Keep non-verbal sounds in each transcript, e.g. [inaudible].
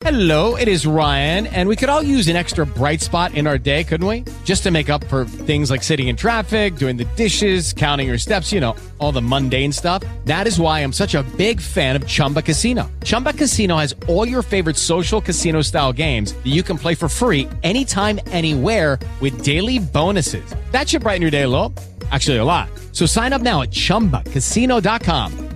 Hello, it is Ryan, and we could all use an extra bright spot in our day, couldn't we? Just to make up for things like sitting in traffic, doing the dishes, counting your steps, you know, all the mundane stuff. That is why I'm such a big fan of Chumba Casino. Chumba Casino has all your favorite social casino style games that you can play for free anytime, anywhere with daily bonuses. That should brighten your day a little. Actually, a lot. So sign up now at chumbacasino.com.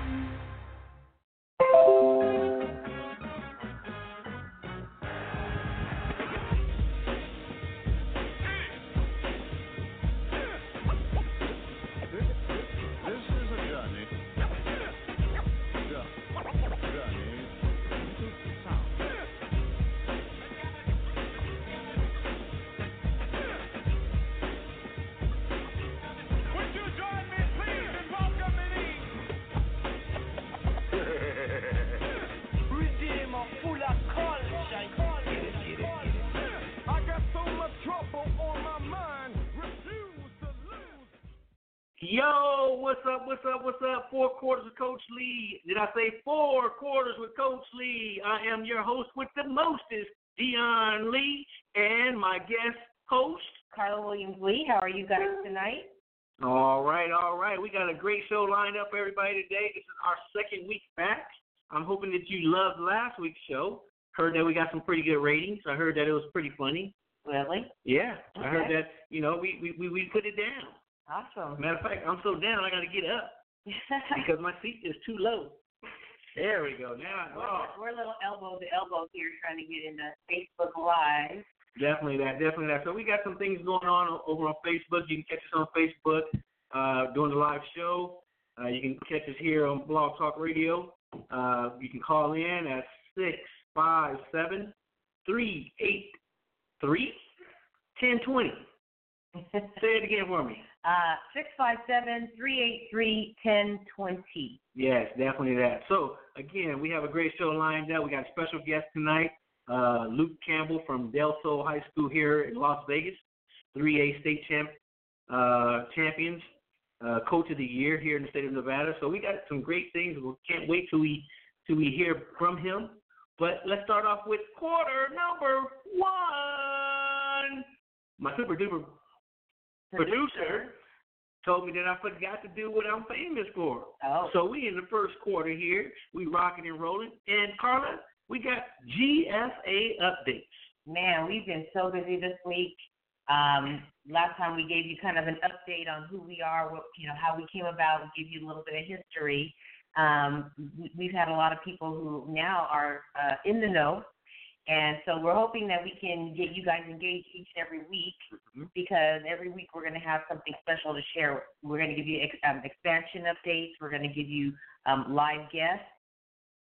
Yo, what's up? What's up? What's up? Four quarters with Coach Lee. Did I say four quarters with Coach Lee? I am your host with the mostest, Dion Lee, and my guest host. Carla Williams Lee. How are you guys tonight? All right, all right. We got a great show lined up, everybody, today. This is our second week back. I'm hoping that you loved last week's show. Heard that we got some pretty good ratings. I heard that it was pretty funny. Really? Yeah, I heard that, you know, we, we, we, we put it down. Awesome. Matter of fact, I'm so down, I got to get up [laughs] because my seat is too low. There we go. Now, oh, we're, we're a little elbow to elbow here trying to get into Facebook Live. Definitely that, definitely that. So we got some things going on over on Facebook. You can catch us on Facebook uh, during the live show. Uh, you can catch us here on Blog Talk Radio. Uh, you can call in at six five seven three eight three ten twenty. [laughs] Say it again for me. Uh, six five seven three eight three ten twenty. Yes, definitely that. So again, we have a great show lined up. We got a special guest tonight, uh, Luke Campbell from Del Sol High School here in Las Vegas, 3A state champ, uh, champions, uh, coach of the year here in the state of Nevada. So we got some great things. We can't wait till we till we hear from him. But let's start off with quarter number one. My super duper producer told me that I forgot to do what I'm famous for. Oh. So we in the first quarter here, we rocking and rolling. And Carla, we got GFA updates. Man, we've been so busy this week. Um, last time we gave you kind of an update on who we are, what you know, how we came about, we gave you a little bit of history. Um, we- we've had a lot of people who now are uh, in the know, and so we're hoping that we can get you guys engaged each and every week Mhm. because every week we're going to have something special to share. We're going to give you ex- um, expansion updates. We're going to give you um, live guests,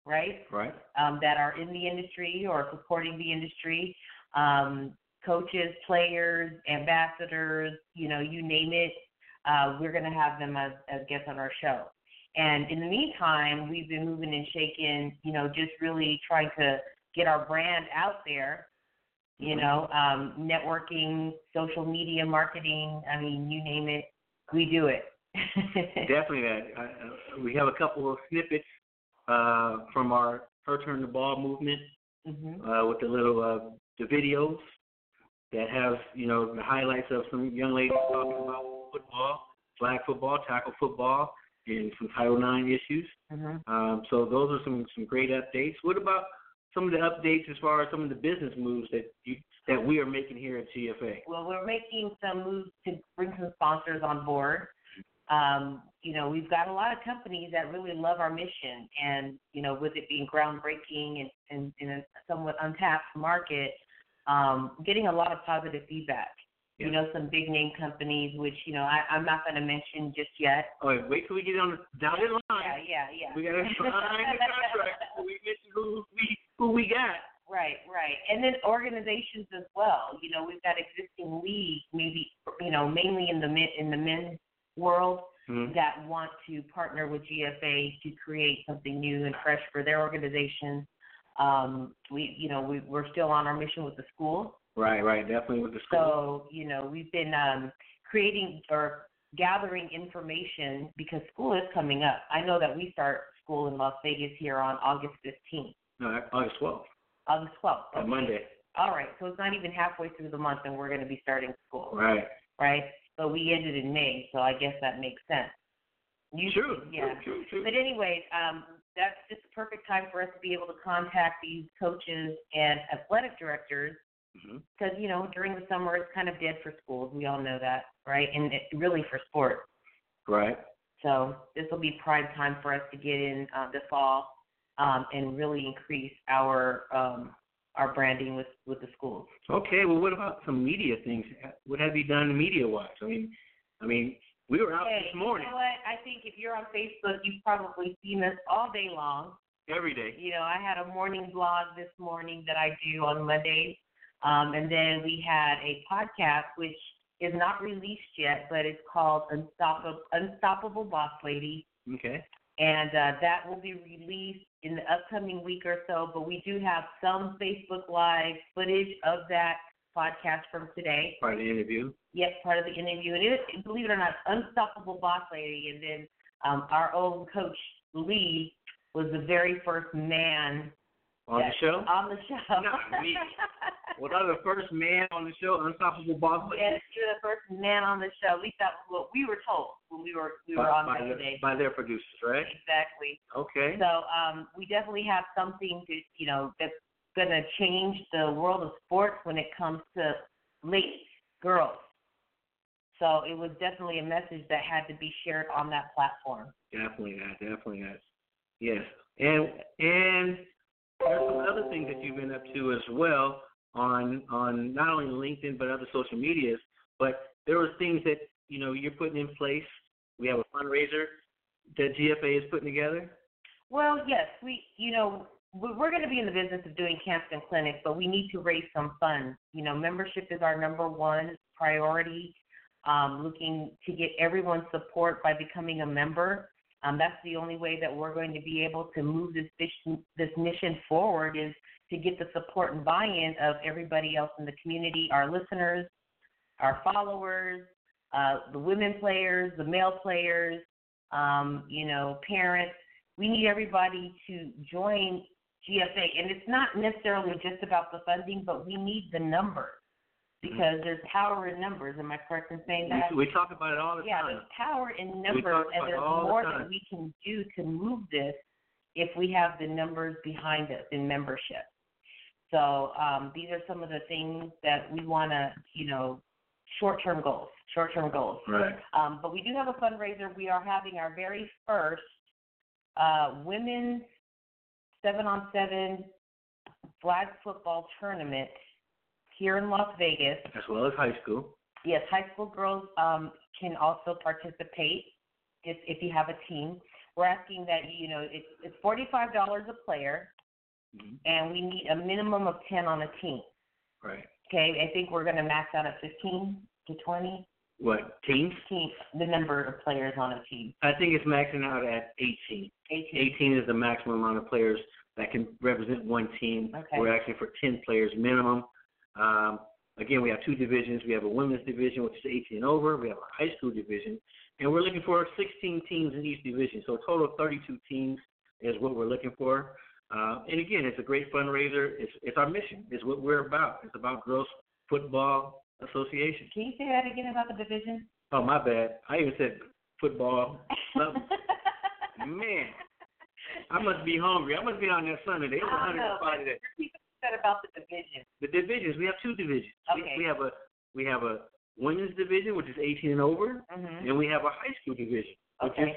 right? Right. um, that are in the industry or supporting the industry, um, coaches, players, ambassadors, you know, you name it. Uh, we're going to have them as, as guests on our show. And in the meantime, we've been moving and shaking, you know, just really trying to get our brand out there, you know, um, networking, social media marketing. I mean, you name it, we do it. [laughs] Definitely that. Uh, uh, we have a couple of snippets uh, from our Her Turn the Ball movement hmm uh, with the little uh, the videos that have you know the highlights of some young ladies talking about football, flag football, tackle football, and some Title IX issues. hmm Um, so those are some some great updates. What about some of the updates as far as some of the business moves that you that we are making here at GFA? Well, we're making some moves to bring some sponsors on board. Um, you know, we've got a lot of companies that really love our mission, and you know, with it being groundbreaking and, and in a somewhat untapped market, um, getting a lot of positive feedback. Yeah. You know, some big name companies, which you know I, I'm not going to mention just yet. Oh, wait, wait till we get on the dotted line. yeah, yeah. Yeah. We gotta [laughs] sign the contract. We mention who we who we got. Right, right. And then organizations as well. You know, we've got existing leagues, maybe you know, mainly in the men in the men's world Mhm. that want to partner with GFA to create something new and fresh for their organization. Um, we you know, we we're still on our mission with the school. Right, right, definitely with the school. So, you know, we've been um creating or gathering information because school is coming up. I know that we start school in Las Vegas here on August 15th, No, August 12th, August 12th. on Monday. All right, so it's not even halfway through the month and we're going to be starting school, Right. right? But we ended in May, so I guess that makes sense. You, True. Yeah. True. True. But anyway, um, that's just a perfect time for us to be able to contact these coaches and athletic directors because you know during the summer it's kind of dead for schools. We all know that, right? And it, really for sports. Right. So this will be prime time for us to get in uh, the fall um, and really increase our um, our branding with with the schools. Okay. Well, what about some media things? What have you done media wise? I mean, I mean, we were out Hey, this morning you know what? I think if you're on Facebook, you've probably seen this all day long. every day. You know, I had a morning blog this morning that I do on Mondays. Um, and then we had a podcast which is not released yet, but it's called Unstoppable, Unstoppable Boss Lady. Okay. And uh, that will be released in the upcoming week or so. But we do have some Facebook Live footage of that podcast from today. Part of the interview. Yes, part of the interview. And it believe it or not, Unstoppable Boss Lady. And then um, our own coach, Lee, was the very first man On Yes, the show? on the show. Not me. [laughs] Was I the first man on the show, Unstoppable Boss Lady? yes, you're the first man on the show. At least that was what we were told when we were we were by, on by, their, today. by their producers, right? Exactly. Okay. So um, we definitely have something to you know that's going to change the world of sports when it comes to ladies, girls. So it was definitely a message that had to be shared on that platform. Definitely that. Definitely that. Yes. And and there's some other things that you've been up to as well on on not only LinkedIn but other social medias. But there was things that you know you're putting in place. We have a fundraiser that GFA is putting together. Well, yes, we, you know, we- we're going to be in the business of doing camps and clinics, but we need to raise some funds. You know, membership is our number one priority. Um, looking to get everyone's support by becoming a member. Um, that's the only way that we're going to be able to move this mission, this mission forward is to get the support and buy-in of everybody else in the community, our listeners, our followers, uh, the women players, the male players, um, you know, parents. We need everybody to join GFA, and it's not necessarily just about the funding, but we need the numbers because there's power in numbers. Am I correct in saying that? We, we talk about it all the yeah, time. Yeah, there's power in numbers, and there's all the more that we can do to move this if we have the numbers behind us in membership. So um, these are some of the things that we want to, you know, short-term goals. Short-term goals. Right. Um, but we do have a fundraiser. We are having our very first uh, women's seven on seven flag football tournament here in Las Vegas. As well as high school. Yes, high school girls um, can also participate if if you have a team. We're asking that you know it's it's forty five dollars a player, Mhm. and we need a minimum of ten on a team. Right. Okay, I think we're going to max out at fifteen to twenty What teams? team the number of players on a team. I think it's maxing out at 18. Eighteen. 18 is the maximum amount of players that can represent one team. Okay. We're asking for 10 players minimum. Um, again, we have two divisions. We have a women's division, which is 18 and over. We have a high school division, and we're looking for 16 teams in each division. So a total of 32 teams is what we're looking for. Uh, and again, it's a great fundraiser. It's it's our mission. It's what we're about. It's about Girls Football Association. Can you say that again about the division? Oh, my bad. I even said football. [laughs] Man, I must be hungry. I must be on that Sunday. They were I know. 105 today. Said about the division. The divisions. We have two divisions. Okay. We, we have a we have a women's division, which is 18 and over, Mm-hmm. and we have a high school division, which is Okay.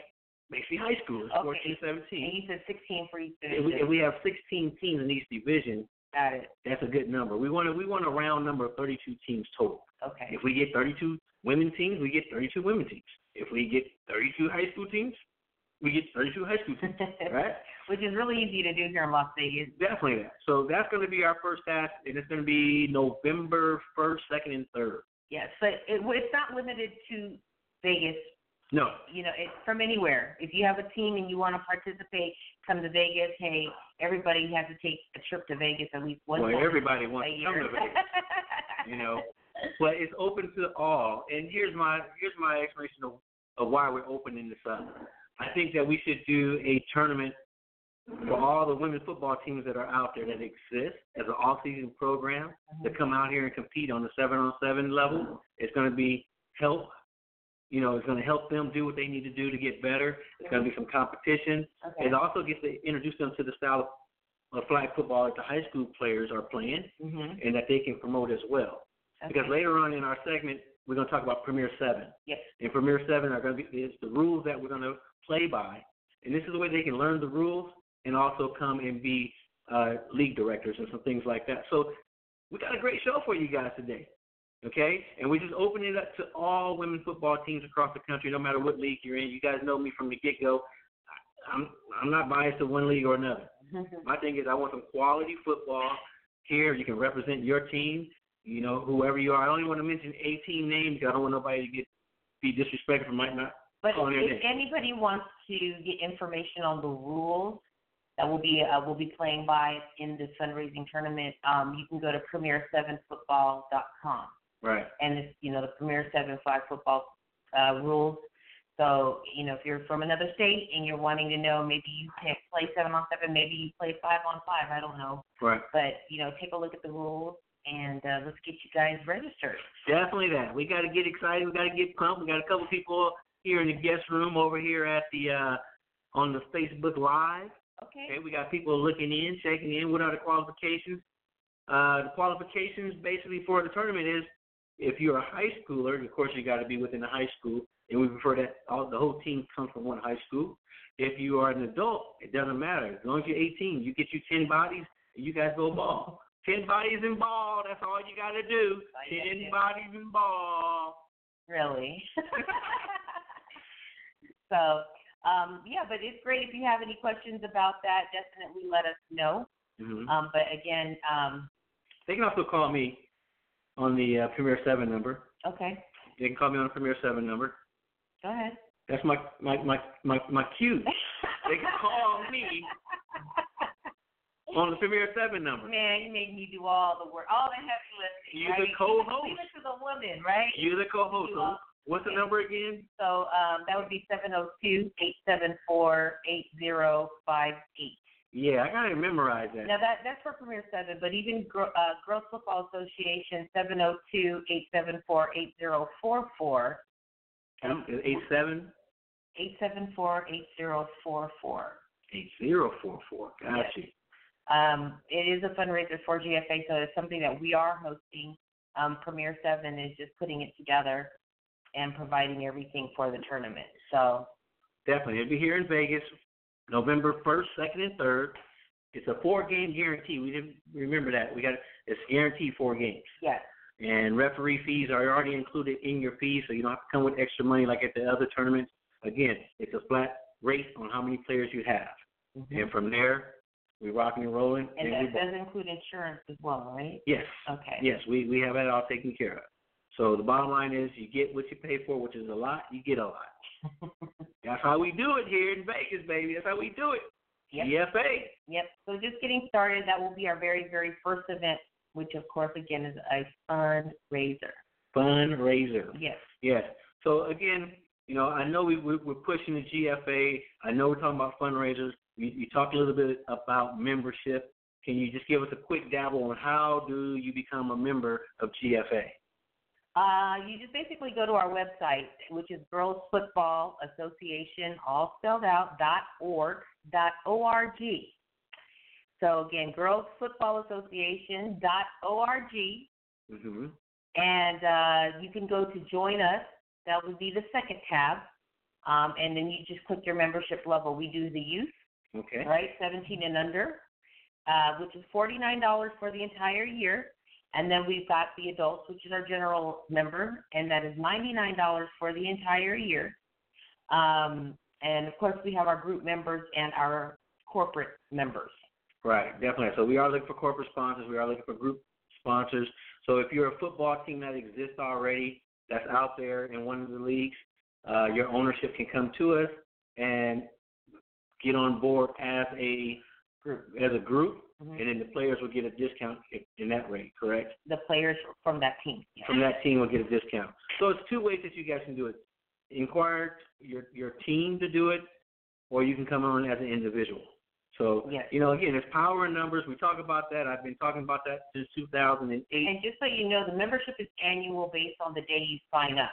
basically high school. It's Okay. 14, 17. And you said sixteen for each And we, and we have 16 teams in each division. Got it. That's a good number. We want to we want a round number of 32 teams total. Okay. If we get 32 women teams, we get 32 women teams. If we get 32 high school teams, we get 32 high school teams. [laughs] right? Which is really easy to do here in Las Vegas. Definitely that. So that's going to be our first task, and it's going to be November 1st, 2nd, and 3rd. Yes, but it, it's not limited to Vegas. No. You know, it's from anywhere. If you have a team and you want to participate, come to Vegas. Hey, everybody has to take a trip to Vegas at least one Well, everybody wants to come to Vegas. You know, [laughs] but it's open to all. And here's my here's my explanation of, of why we're opening this up. I think that we should do a tournament for all the women's football teams that are out there that exist as an off-season program to come out here and compete on the seven-on-seven level. It's going to be help. You know, it's going to help them do what they need to do to get better. It's going to be some competition. Okay. It also gets to introduce them to the style of flag football that the high school players are playing Mhm. and that they can promote as well. Because later on in our segment, we're going to talk about Premier 7. Yes. And Premier 7 are going to be is the rules that we're going to play by. And this is the way they can learn the rules and also come and be uh, league directors and some things like that. So we got a great show for you guys today. Okay? And we just open it up to all women football teams across the country, no matter what league you're in. You guys know me from the get go. I'm I'm not biased to one league or another. [laughs] My thing is I want some quality football here. You can represent your team, you know, whoever you are. I don't want to mention a team name because I don't want nobody to get be disrespectful for might not But their if anybody wants to get information on the rules that will be uh, will be playing by in this fundraising tournament, um, you can go to premier7football.com. Right. and it's you know the Premier Seven Flag Football uh, rules. So you know if you're from another state and you're wanting to know, maybe you can't play seven on seven, maybe you play five on five. I don't know, Right. but you know take a look at the rules and uh, let's get you guys registered. Definitely that. We got to get excited. We got to get pumped. We got a couple people here in the guest room over here at the uh on the Facebook Live. Okay. Okay, we got people looking in, checking in. What are the qualifications? Uh, the qualifications basically for the tournament is if you're a high schooler, of course you got to be within the high school, and we prefer that all the whole team comes from one high school. If you are an adult, it doesn't matter. As long as you're 18, you get you 10 bodies, and you guys go ball. 10 bodies and ball. That's all you got to do. I get 10 you. bodies and ball. Really. [laughs] so um, yeah, but it's great if you have any questions about that. Definitely let us know. hmm Um, but again, um, They can also call me on the uh, Premier 7 number. okay, They can call me on the Premier 7 number. go ahead. That's my my my my, my cue. [laughs] They can call me on the Premier Seven number. Man, you made me do all the work, all the heavy lifting. You're the co-host. Leave it to the woman, right? You're the co-host. So what's the number again? So um, that would be seven zero two eight seven four eight zero five eight. Yeah, I gotta memorize that. Now that that's for Premier Seven, but even Gro- uh, Girls Football Association seven zero two eight seven four eight zero four four Eight seven eight seven four eight zero four four. eight zero four four. Got you. Um, it is a fundraiser for GFA, so it's something that we are hosting. Um, Premier Seven is just putting it together and providing everything for the tournament. So Definitely. It'll be here in Vegas, November first, second, and third. It's a four game guarantee. We didn't remember that. We got it's guaranteed four games. yes, And referee fees are already included in your fees, so you don't have to come with extra money like at the other tournaments. Again, it's a flat rate on how many players you have. And from there, we're rocking and rolling. Mm-hmm. and we that does include insurance as well, right? yes, Okay. yes, we we have it all taken care of. So the bottom line is, you get what you pay for, which is a lot. You get a lot. [laughs] That's how we do it here in Vegas, baby. That's how we do it. Yep. GFA. Yep. So just getting started. That will be our very, very first event, which of course again is a fundraiser. fundraiser. Yes. Yes. So again, you know, I know we, we we're pushing the GFA. I know we're talking about fundraisers. You, you talked a little bit about membership. Can you just give us a quick dabble on how do you become a member of GFA? Uh, you just basically go to our website, which is Girls Football Association, all spelled out, dot org, dot org. So again, Girls Football Association, dot org, Mm-hmm. and uh, you can go to join us. That would be the second tab, um, and then you just click your membership level. We do the youth, Okay. right, 17 and under, uh, which is $49 for the entire year. And then we've got the adults, which is our general member, and that is $99 for the entire year. Um, and of course, we have our group members and our corporate members. Right, definitely. So we are looking for corporate sponsors. We are looking for group sponsors. So if you're a football team that exists already, that's out there in one of the leagues, uh, your ownership can come to us and get on board as a group. As a group, Mhm. and then the players will get a discount in that rate, correct? The players from that team. Yeah. From that team will get a discount. So it's two ways that you guys can do it. Inquire your your team to do it, or you can come on as an individual. So Yes. you know, again, it's power in numbers. We talk about that. I've been talking about that since 2008. And just so you know, the membership is annual based on the day you sign up.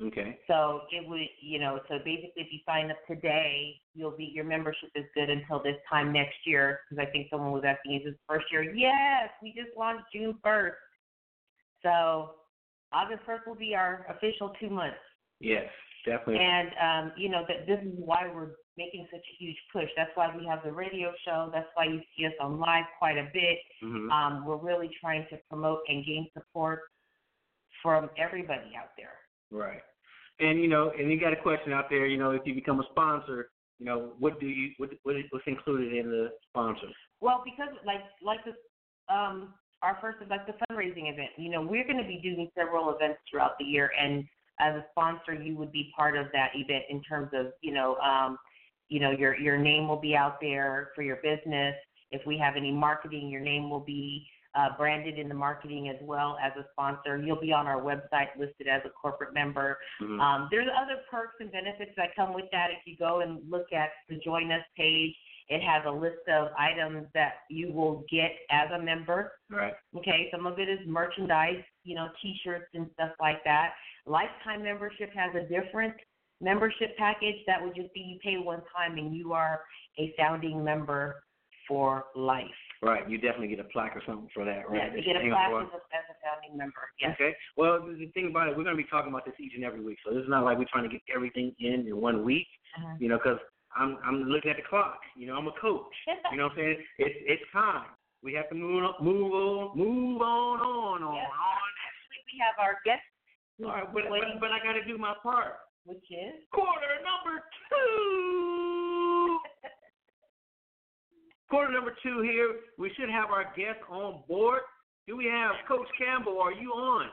Okay. So it would, you know, so basically, if you sign up today, you'll be your membership is good until this time next year. Because I think someone was asking, is this first year? Yes, we just launched June first. So August first will be our official two months. Yes, definitely. And um, you know that this is why we're making such a huge push. That's why we have the radio show. That's why you see us on live quite a bit. Mhm. Um, we're really trying to promote and gain support from everybody out there. Right. And you know, and you got a question out there. You know, if you become a sponsor, you know, what do you what what what's included in the sponsor? Well, because like like this, um, our first is like the fundraising event. You know, we're going to be doing several events throughout the year, and as a sponsor, you would be part of that event in terms of you know, um, you know, your your name will be out there for your business. If we have any marketing, your name will be uh, branded in the marketing as well as a sponsor. You'll be on our website listed as a corporate member. Mhm. Um, there's other perks and benefits that come with that. If you go and look at the Join Us page, it has a list of items that you will get as a member. right. Okay, some of it is merchandise, you know, T-shirts and stuff like that. Lifetime membership has a different membership package. That would just be you pay one time and you are a founding member for life. Right. You definitely get a plaque or something for that, right? Yeah, you get a plaque as a, as a founding member. Yes. Okay. Well, the thing about it, we're going to be talking about this each and every week. So this is not like we're trying to get everything in in one week. Uh-huh. You know, because I'm I'm looking at the clock. You know, I'm a coach. [laughs] You know what I'm saying? It's it's time. We have to move on, move on, move on, on, on, Yes. on. Actually, we have our guest, All right, but, but but I got to do my part. which is Quarter number two. Quarter number two here. We should have our guest on board. Do we have Coach Campbell? Are you on?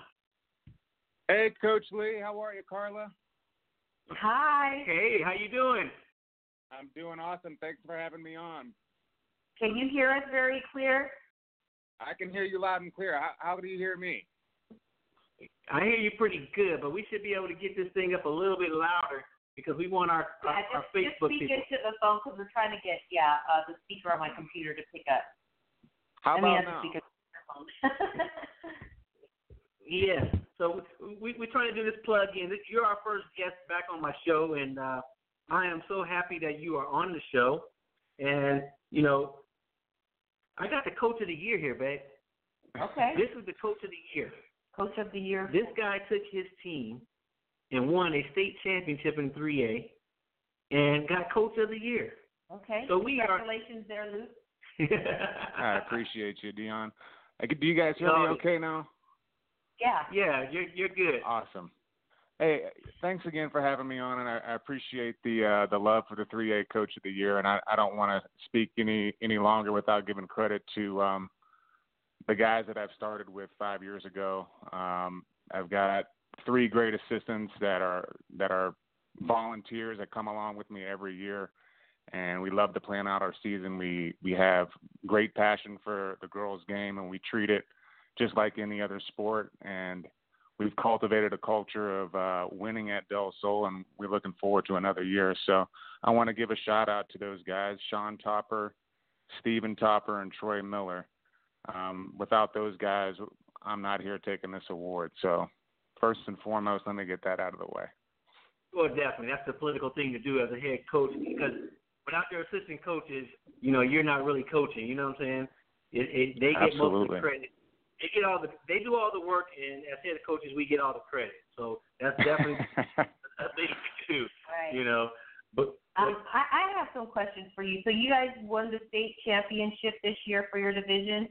Hey, Coach Lee, how are you, Carla? Hi. Hey, how you doing? I'm doing awesome. Thanks for having me on. Can you hear us very clear? I can hear you loud and clear. How, how do you hear me? I hear you pretty good, but we should be able to get this thing up a little bit louder because we want our our, Yeah, our just, just speak people. into the phone because we're trying to get yeah uh, the speaker on my computer to pick up. How I mean, about that's now? the speaker. Yes. So we we're trying to do this plug in. You're our first guest back on my show, and uh, I am so happy that you are on the show. And you know, I got the coach of the year here, babe. okay. This is the coach of the year. Coach of the year. This guy took his team and won a state championship in 3A, and got coach of the year. Okay. So we are- Congratulations there, Luke. [laughs] I appreciate you, Dion. I could- Do you guys hear me okay now? Yeah. yeah, you're you're good. Awesome. Hey, thanks again for having me on, and I, I appreciate the uh, the love for the 3A Coach of the Year. And I, I don't want to speak any any longer without giving credit to um, the guys that I've started with five years ago. Um, I've got three great assistants that are that are volunteers that come along with me every year, and we love to plan out our season. We we have great passion for the girls' game, and we treat it just like any other sport. And we've cultivated a culture of uh, winning at Del Sol, and we're looking forward to another year. So I want to give a shout out to those guys, Sean Topper, Stephen Topper, and Troy Miller. Um, without those guys, I'm not here taking this award. So first and foremost, let me get that out of the way. Well, definitely, that's the political thing to do as a head coach because without your assistant coaches, you know, you're not really coaching. You know what I'm saying? It, it, they get most of the credit. They get all the they do all the work, and as head coaches, we get all the credit. So that's definitely [laughs] a thing to do. Right. You know, but, but Um, I, I have some questions for you. So you guys won the state championship this year for your division.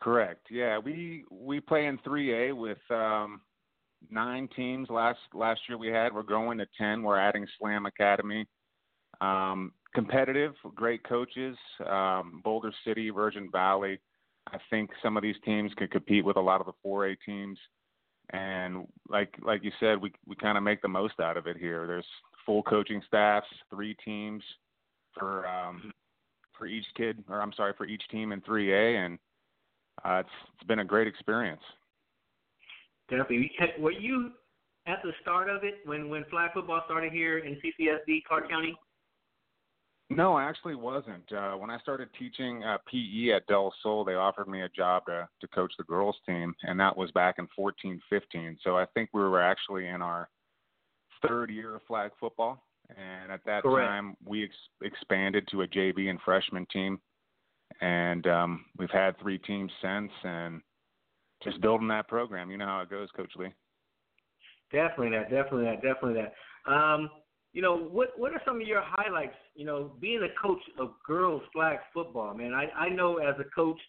Correct. Yeah, we we play in 3A with um, nine teams. Last last year we had. We're going to 10. We're adding Slam Academy. Um, competitive, great coaches. Um, Boulder City, Virgin Valley. I think some of these teams could compete with a lot of the 4A teams. And like like you said, we we kind of make the most out of it here. There's full coaching staffs, three teams for um, for each kid, or I'm sorry, for each team in 3A, and uh, it's it's been a great experience. Definitely. Were you at the start of it when when flag football started here in CCSD, Clark County? No, I actually wasn't. Uh, when I started teaching uh, PE at Del Sol, they offered me a job to to coach the girls team, and that was back in 14, 15. So I think we were actually in our third year of flag football, and at that Correct. time we ex- expanded to a JV and freshman team, and um, we've had three teams since, and just building that program. You know how it goes, Coach Lee. Definitely that. Definitely that. Definitely that. Um, you know, what what are some of your highlights? You know, being a coach of girls flag football, man. I I know as a coach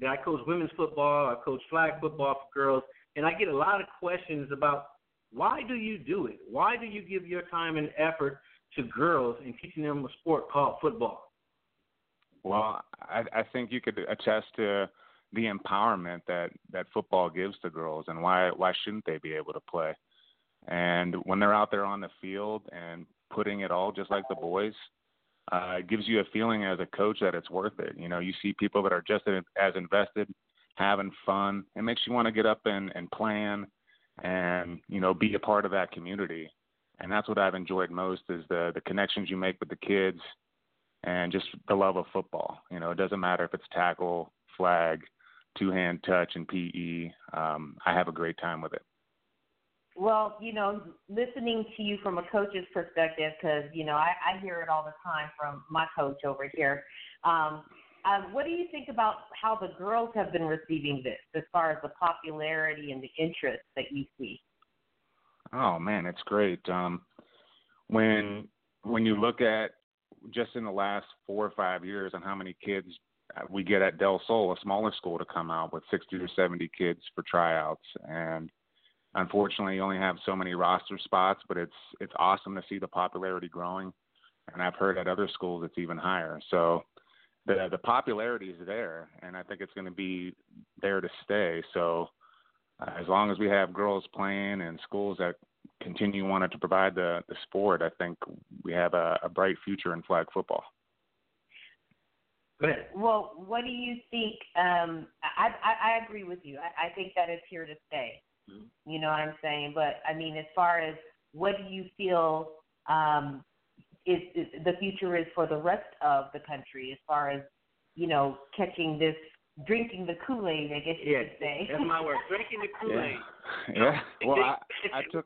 that I coach women's football, I coach flag football for girls, and I get a lot of questions about why do you do it? Why do you give your time and effort to girls and teaching them a sport called football? Well, I, I think you could attest to the empowerment that that football gives to girls, and why why shouldn't they be able to play? And when they're out there on the field and putting it all just like the boys, uh, it gives you a feeling as a coach that it's worth it. You know, you see people that are just as invested, having fun. It makes you want to get up and, and plan and, you know, be a part of that community. And that's what I've enjoyed most is the the connections you make with the kids and just the love of football. You know, it doesn't matter if it's tackle, flag, two hand touch and PE. Um, I have a great time with it. Well, you know, listening to you from a coach's perspective, because you know I, I hear it all the time from my coach over here. Um, um, what do you think about how the girls have been receiving this, as far as the popularity and the interest that you see? Oh man, it's great. Um, when when you look at just in the last four or five years on how many kids we get at Del Sol, a smaller school, to come out with 60 or 70 kids for tryouts, and unfortunately, you only have so many roster spots. But it's it's awesome to see the popularity growing, and I've heard at other schools it's even higher. So the the popularity is there, and I think it's going to be there to stay. So uh, as long as we have girls playing and schools that continue wanting to provide the the sport, I think we have a, a bright future in flag football. Go ahead. Well, what do you think? Um, I, I I agree with you. I, I think that it's here to stay. Mm-hmm. You know what I'm saying? But I mean, as far as what do you feel um, is, is the future is for the rest of the country, as far as you know, catching this, drinking the Kool Aid, I guess you Yeah, could say. that's my word. Drinking the Kool Aid. [laughs] Yeah. Well, I, [laughs] I took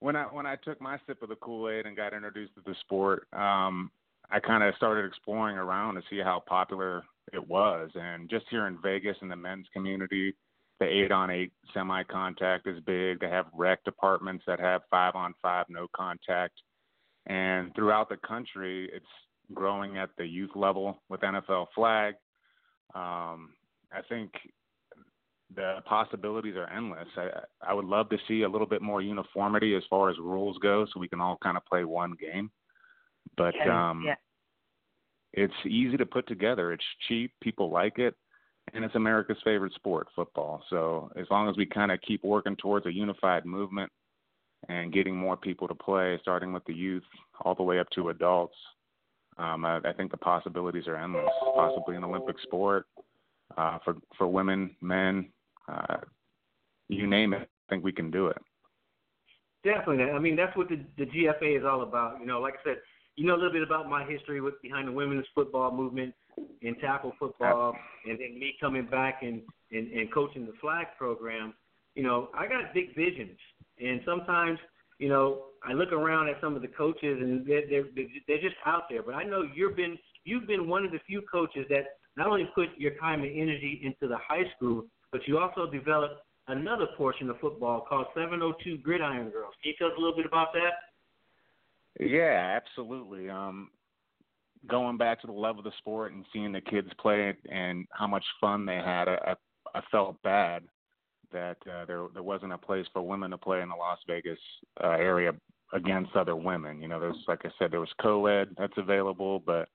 when I when I took my sip of the Kool Aid and got introduced to the sport, um, I kind of started exploring around to see how popular it was, and just here in Vegas in the men's community, the eight on eight semi contact is big. They have rec departments that have five on five no contact, and throughout the country, it's growing at the youth level with NFL flag. Um, I think the possibilities are endless. I, I would love to see a little bit more uniformity as far as rules go, so we can all kind of play one game. But Yeah, um, yeah. it's easy to put together. It's cheap. People like it, and it's America's favorite sport, football. So as long as we kind of keep working towards a unified movement and getting more people to play, starting with the youth all the way up to adults, um, I, I think the possibilities are endless. Possibly an Olympic sport uh, for for women, men, uh, you name it. I think we can do it. Definitely. I mean, that's what the, the GFA is all about. You know, like I said, you know a little bit about my history with behind the women's football movement and tackle football, and then me coming back and, and and coaching the flag program. You know, I got big visions, and sometimes, you know, I look around at some of the coaches, and they're they're, they're just out there. But I know you've been you've been one of the few coaches that not only put your time and energy into the high school, but you also developed another portion of football called 702 Gridiron Girls. Can you tell us a little bit about that? Yeah, absolutely. Um, going back to the love of the sport and seeing the kids play it and how much fun they had, I, I felt bad that uh, there there wasn't a place for women to play in the Las Vegas uh, area against other women. You know, there's like I said, there was co-ed that's available, but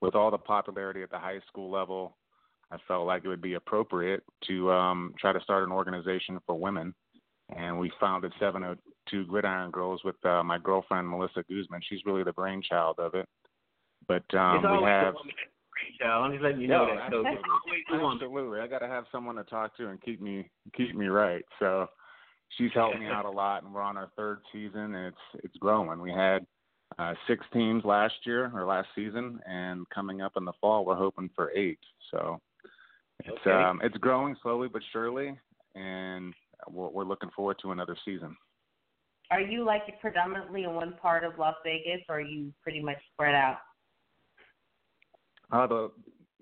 with all the popularity at the high school level, I felt like it would be appropriate to um, try to start an organization for women. And we founded 702 Gridiron Girls with uh, my girlfriend Melissa Guzman. She's really the brainchild of it. But um, we have. A woman that's great, y'all. I'm just letting you know No, that. So absolutely. it's always a. Absolutely, I got to have someone to talk to and keep me keep me right. So she's helped me out a lot, and we're on our third season, and it's it's growing. We had uh, six teams last year or last season, and coming up in the fall, we're hoping for eight. So it's Okay. um it's growing slowly but surely, and we're, we're looking forward to another season. Are you like predominantly in one part of Las Vegas, or are you pretty much spread out? Uh, the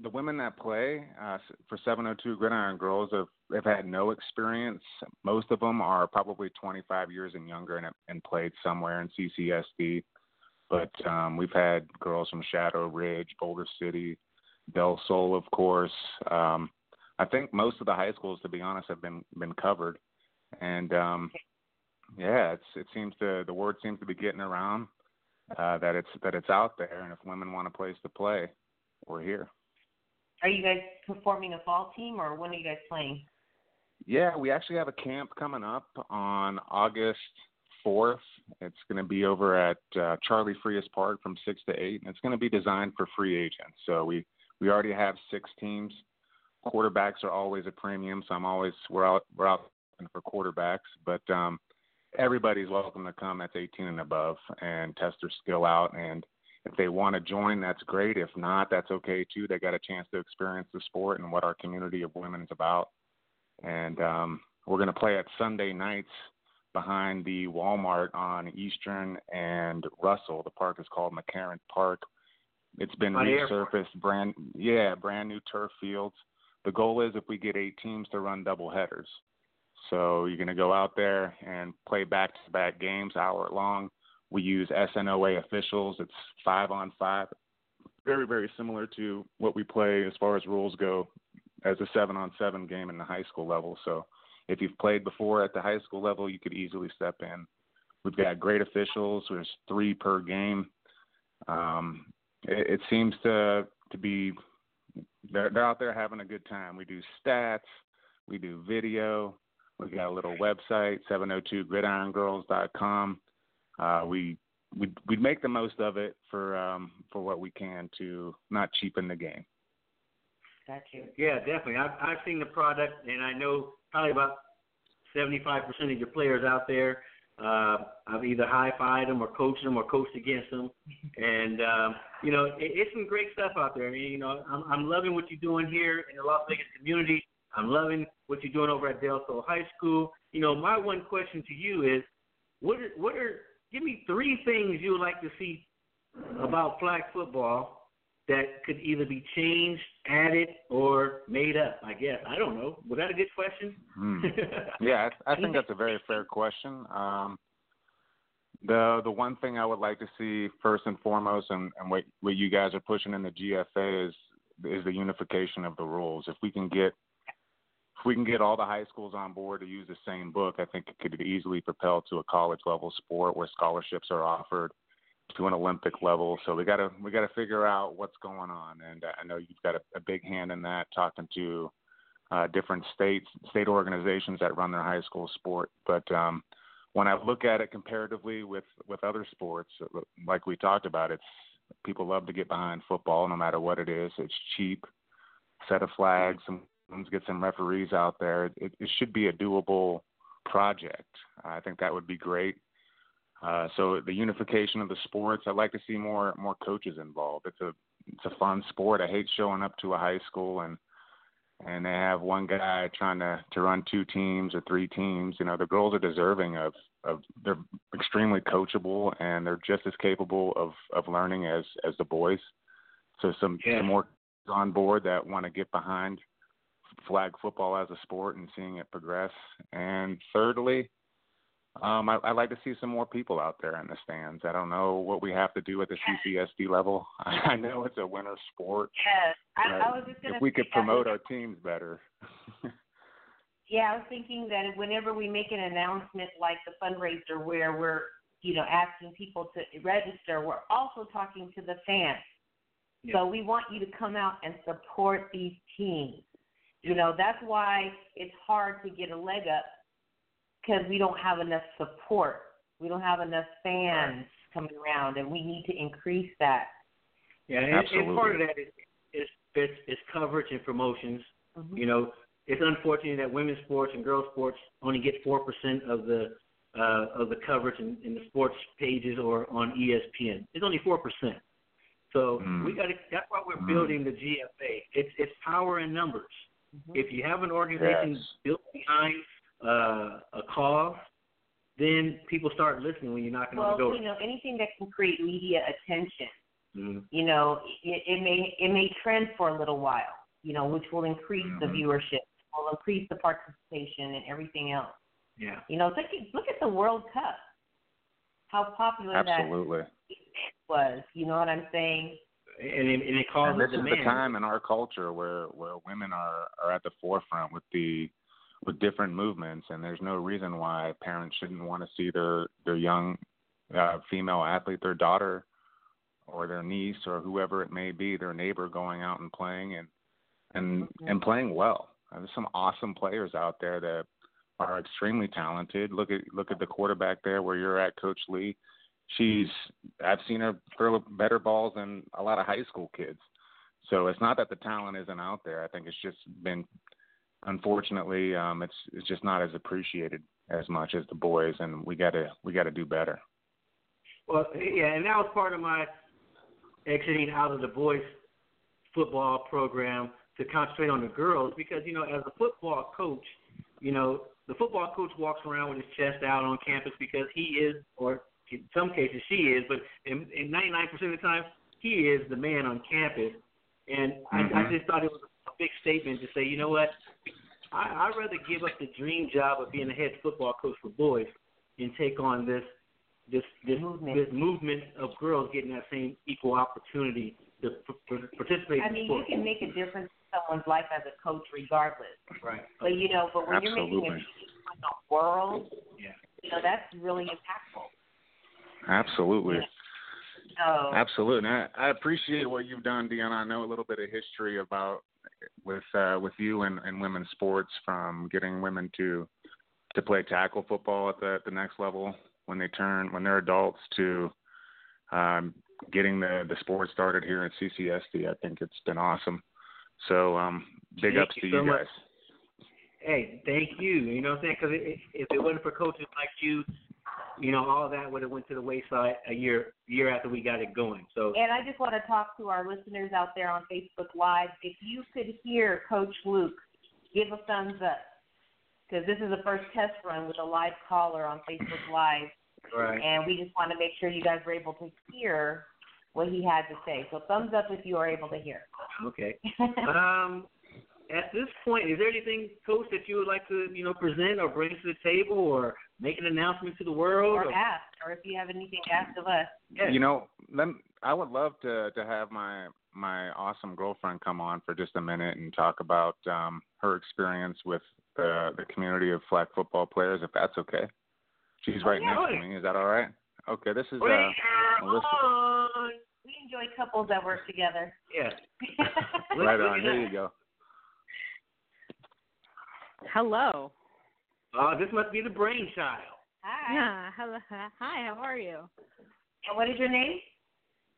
the women that play uh, for 702 Gridiron Girls have, have had no experience. Most of them are probably 25 years and younger and, and played somewhere in CCSD. But um, we've had girls from Shadow Ridge, Boulder City, Del Sol, of course. Um, I think most of the high schools, to be honest, have been been covered. And um, yeah, it's it seems to the word seems to be getting around uh, that it's that it's out there, and if women want a place to play, we're here. Are you guys performing a fall team, or when are you guys playing? Yeah, we actually have a camp coming up on August 4th. It's going to be over at uh, Charlie Frias Park from 6 to 8, and it's going to be designed for free agents. So we, we already have six teams. Quarterbacks are always a premium, so I'm always we're out we're out for quarterbacks, but um, everybody's welcome to come that's 18 and above and test their skill out. And if they want to join, that's great. If not, that's okay too. They got a chance to experience the sport and what our community of women is about and um, we're going to play at Sunday nights behind the Walmart on Eastern and Russell. The park is called McCarran Park. It's been airport. resurfaced, brand yeah, brand new turf fields. The goal is if we get eight teams to run double headers. So you're going to go out there and play back-to-back games, hour long. We use SNOA officials. It's five on five, very very similar to what we play as far as rules go as a seven on seven game in the high school level. So if you've played before at the high school level, you could easily step in. We've got great officials. There's three per game. Um, it, it seems to to be they're, they're out there having a good time. We do stats, we do video. We got a little website, 702gridirongirls.com. Uh, we we we make the most of it for um, for what we can to not cheapen the game. Got you. Yeah, definitely. I've I've seen the product, and I know probably about seventy-five percent of your players out there. Uh, I've either high-fived them or coached them or coached against them, [laughs] and um, you know it, it's some great stuff out there. I mean, you know, I'm, I'm loving what you're doing here in the Las Vegas community. I'm loving what you're doing over at Del Sol High School. You know, my one question to you is, what are, what are give me three things you would like to see about flag football that could either be changed, added, or made up? I guess I don't know. Was that a good question? Hmm. [laughs] Yeah, I, I think that's a very fair question. Um, the the one thing I would like to see first and foremost, and, and what what you guys are pushing in the GFA is is the unification of the rules. If we can get if we can get all the high schools on board to use the same book, I think it could easily propel to a college level sport where scholarships are offered to an Olympic level. So we got to we got to figure out what's going on, and I know you've got a, a big hand in that, talking to uh, different states, state organizations that run their high school sport. But um, when I look at it comparatively with with other sports, like we talked about, it's people love to get behind football, no matter what it is. It's cheap, set of flags, some get some referees out there. It, it should be a doable project. I think that would be great. Uh, so the unification of the sports, I'd like to see more more coaches involved. It's a it's a fun sport. I hate showing up to a high school and and they have one guy trying to to run two teams or three teams. You know, the girls are deserving of of they're extremely coachable and they're just as capable of of learning as as the boys. So some Yeah. some more on board that want to get behind flag football as a sport and seeing it progress. And thirdly, um, I, I'd like to see some more people out there in the stands. I don't know what we have to do at the CCSD level. [laughs] I know it's a winter sport. Yes, I, I was just gonna. if we could promote our teams better. [laughs] Yeah, I was thinking that whenever we make an announcement like the fundraiser where we're, you know, asking people to register, we're also talking to the fans. So we want you to come out and support these teams. You know, that's why it's hard to get a leg up because we don't have enough support. We don't have enough fans coming around, and we need to increase that. Yeah, and, and Absolutely. part of that is is is, is coverage and promotions. Mhm. You know, it's unfortunate that women's sports and girls sports only get four percent of the uh, of the coverage in, in the sports pages or on ESPN. It's only four percent. So Mm. we got to. That's why we're Mm. building the GFA. It's it's power in numbers. Mhm. If you have an organization Yes. built behind uh, a cause, then people start listening when you're knocking on Well, the door. Well, you know, anything that can create media attention, Mhm. you know, it, it may it may trend for a little while, you know, which will increase the Mhm. viewership, will increase the participation and everything else. Yeah. You know, look at look at the World Cup. How popular Absolutely. that was. You know what I'm saying? And it, and it causes And this is the time in our culture where where women are are at the forefront with the with different movements, and there's no reason why parents shouldn't want to see their their young uh, female athlete, their daughter, or their niece, or whoever it may be, their neighbor, going out and playing and and and playing well. Uh, There's some awesome players out there that are extremely talented. Look at look at the quarterback there where you're at, Coach Lee. She's I've seen her throw better balls than a lot of high school kids. So it's not that the talent isn't out there. I think it's just been unfortunately um it's it's just not as appreciated as much as the boys and we got to we got to do better. Well, yeah, and that was part of my exiting out of the boys football program to concentrate on the girls because you know as a football coach, you know the football coach walks around with his chest out on campus because he is, or in some cases she is, but in, in 99% of the time he is the man on campus. And I, I Mhm. just thought it was a big statement to say, you know what, I, I'd rather give up the dream job of being a head football coach for boys and take on this this this Movement. this movement of girls getting that same equal opportunity to p- p- participate I in mean, you can make a difference in someone's life as a coach, regardless. Right. But you know, but when you're making a Absolutely. change in the world, Yeah. you know, that's really impactful. Absolutely. So Absolutely. I, I appreciate what you've done, Dion. I know a little bit of history about with uh, with you and, and women's sports from getting women to to play tackle football at the the next level when they turn when they're adults to um, getting the the sport started here at CCSD. I think it's been awesome. So um, big Thank ups you to so you much. guys. Hey, thank you. You know what I'm saying? Because if it wasn't for coaches like you, you know, all that would have went to the wayside a year year after we got it going. So And I just want to talk to our listeners out there on Facebook Live. If you could hear Coach Luke, give a thumbs up. Because this is the first test run with a live caller on Facebook Live. right. And we just want to make sure you guys were able to hear what he had to say. So thumbs up if you are able to hear. Okay. [laughs] Um, at this point, is there anything, Coach, that you would like to, you know, present or bring to the table or make an announcement to the world? or ask, or if you have anything to ask of us. Yeah. You know, let I would love to to have my my awesome girlfriend come on for just a minute and talk about um her experience with the the community of flag football players, if that's okay. She's right yeah. next to me. Is that all right? Okay, this is uh Melissa. We enjoy couples that work together. Yeah. [laughs] right on. at Here you go. Hello. Oh, this must be the brainchild. Hi. Yeah. Hello. Hi. How are you? And what is your name?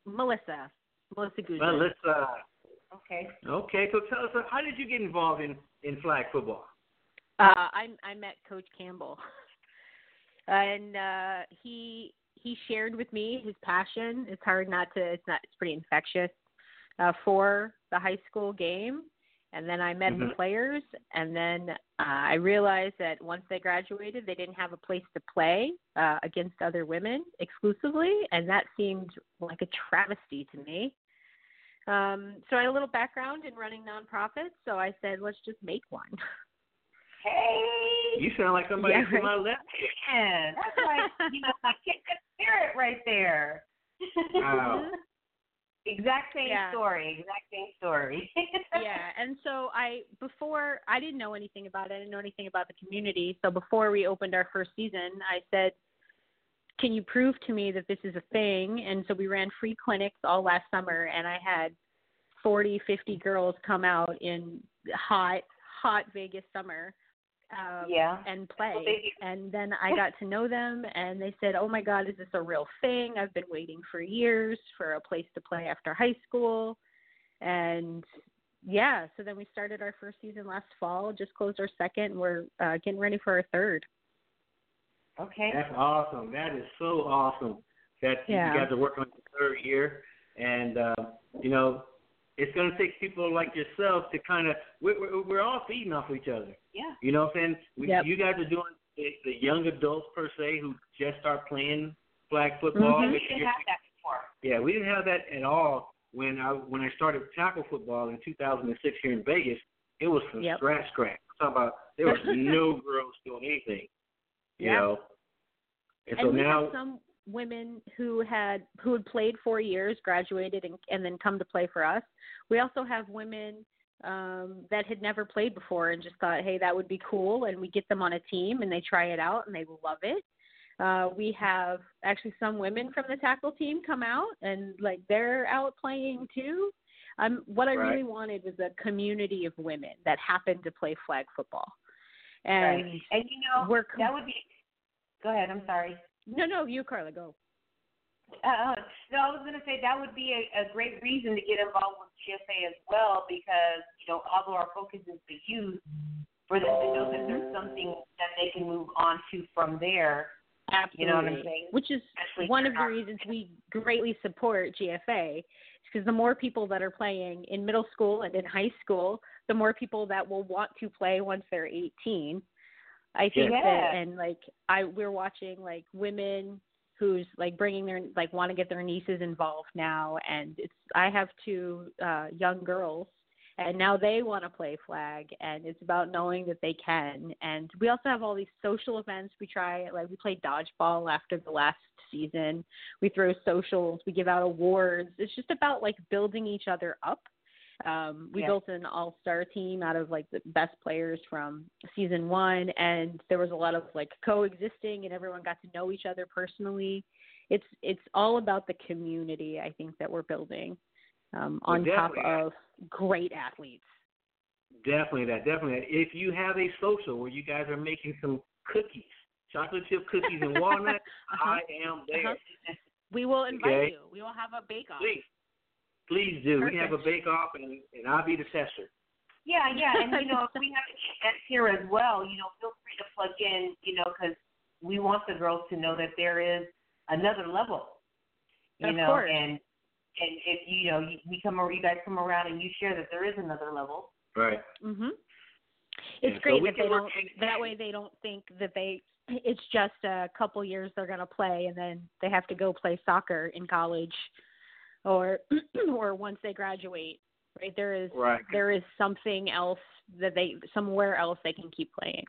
Melissa. Melissa Guzman. Well, let's. Uh, Okay. okay, so tell us, uh, how did you get involved in in flag football? Uh, I I met Coach Campbell, [laughs] and uh, he he shared with me his passion. It's hard not to. It's not. It's pretty infectious uh, for the high school game. And then I met the Mhm. players, and then uh, I realized that once they graduated, they didn't have a place to play uh, against other women exclusively, and that seemed like a travesty to me. Um, so I had a little background in running nonprofits, so I said, let's just make one. Hey. You sound like somebody Yeah, to right. my left. Man, that's like you know, like kindred spirit right there. Wow. [laughs] exact same Yeah. story. Exact same story. [laughs] yeah, and so I before I didn't know anything about it. I didn't know anything about the community. So before we opened our first season, I said, "Can you prove to me that this is a thing?" And so we ran free clinics all last summer, and I had forty, fifty girls come out in hot, hot Vegas summer um, Yeah. and play. Well, they- and then I got to know them, and they said, "Oh my God, is this a real thing? I've been waiting for years for a place to play after high school." And yeah, so then we started our first season last fall. Just closed our second. And we're uh, getting ready for our third. Okay. That's awesome. That is so awesome that Yeah. you guys are working on the third year, and uh, you know, it's going to take people like yourself to kind of we're, we're we're all feeding off each other. Yeah. You know what I'm saying? We, Yep. You guys are doing the, the young adults per se who just start playing flag football. Mhm. We didn't have that before. Yeah, we didn't have that at all when I when I started tackle football in 2006 here in Vegas. It was from Yep. scratch, scratch. I'm talking about there was [laughs] no girls doing anything. You Yep. know. And, and so we now, have some women who had who had played four years, graduated, and, and then come to play for us. We also have women um, that had never played before and just thought, hey, that would be cool, and we get them on a team and they try it out and they love it. Uh, we have actually some women from the tackle team come out and like they're out playing too. Um, what I Right. really wanted was a community of women that happened to play flag football. And right. And you know, we're com- that would be. Go ahead. I'm sorry. No, no, you, Carla, go. Uh, no, I was going to say that would be a, a great reason to get involved with GFA as well because, you know, although our focus is the youth, for them to know that there's something that they can move on to from there. Absolutely. You know what I'm saying? Which is Especially one of the reasons we greatly support GFA because the more people that are playing in middle school and in high school, the more people that will want to play once they're 18. I think Yeah. that and like I we're watching like women who's like bringing their like want to get their nieces involved now and it's I have two uh young girls and now they want to play flag and it's about knowing that they can and we also have all these social events. We try like we play dodgeball after the last season. We throw socials. We give out awards. It's just about like building each other up um we Yeah. built an all star team out of like the best players from season one and there was a lot of like coexisting and everyone got to know each other personally it's it's all about the community i think that we're building um Well, on top of great athletes definitely that, definitely that. If you have a social where you guys are making some cookies, chocolate chip cookies and walnut, [laughs] Uh-huh. I am there. Uh-huh. we will [laughs] invite Okay. you we will have a bake off Please, please do. We have a bake off, and and I'll be the tester. Yeah, yeah, and you know, if we [laughs] have events here as well, you know, feel free to plug in, you know, because we want the girls to know that there is another level, you Of know, course. and and if you know you, we come over, you guys come around and you share that there is another level. Right. Mhm. It's so great we that they work don't. That way, they don't think that they. It's just a couple years they're going to play, and then they have to go play soccer in college, or [clears throat] or once they graduate. Right there is Right. there is something else that they somewhere else they can keep playing.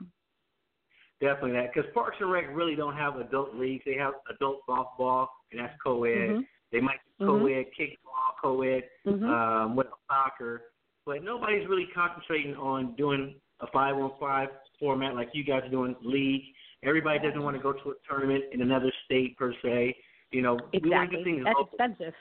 Definitely that, because Parks and Rec really don't have adult leagues. They have adult softball, and that's co-ed. Mhm. They might do Mhm. co-ed kickball, co-ed, Mhm. um, else, soccer, but nobody's really concentrating on doing a five-on-five format like you guys are doing league. Everybody doesn't want to go to a tournament in another state per se. You know, we want to Exactly. do things That's local. expensive.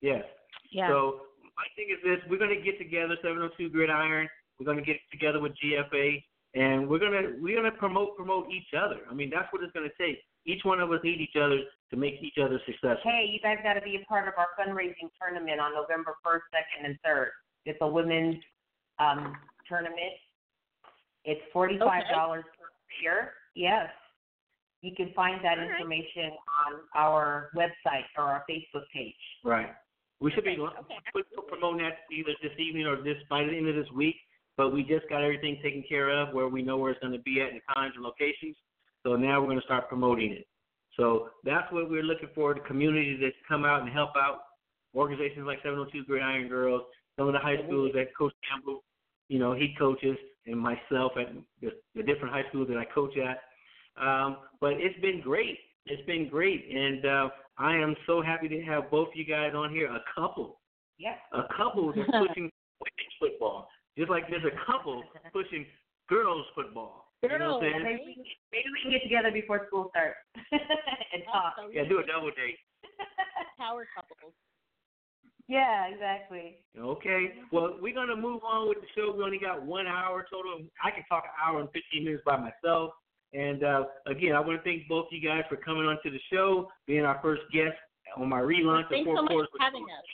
Yes. Yeah. So my thing is this: we're going to get together, 702 Gridiron. We're going to get together with GFA, and we're going to we're going to promote promote each other. I mean, that's what it's going to take. Each one of us need each other to make each other successful. Hey, you guys got to be a part of our fundraising tournament on November 1st, 2nd, and 3rd. It's a women's um, tournament. It's $45 per year. Yes. You can find that All right. information on our website or our Facebook page. Right. We should be Okay, promoting that either this evening or this by the end of this week. But we just got everything taken care of where we know where it's going to be at and times and locations. So now we're going to start promoting it. So that's what we're looking for: the community to come out and help out organizations like 702 Gridiron Girls, some of the high schools that Coach Campbell, you know, he coaches, and myself at the, the different high schools that I coach at. Um, but it's been great. It's been great, and uh, I am so happy to have both you guys on here. A couple, Yes. a couple that's pushing [laughs] women's football, just like there's a couple pushing girls football. You know what I'm saying? Maybe, we can- maybe we can get together before school starts [laughs] and talk. Also, Yeah, do a double date. [laughs] power couples. Yeah, exactly. Okay. Well, we're gonna move on with the show. We only got one hour total. I can talk an hour and fifteen minutes by myself. And uh, again, I want to thank both you guys for coming on to the show, being our first guest on my relaunch of Thanks so much for having us.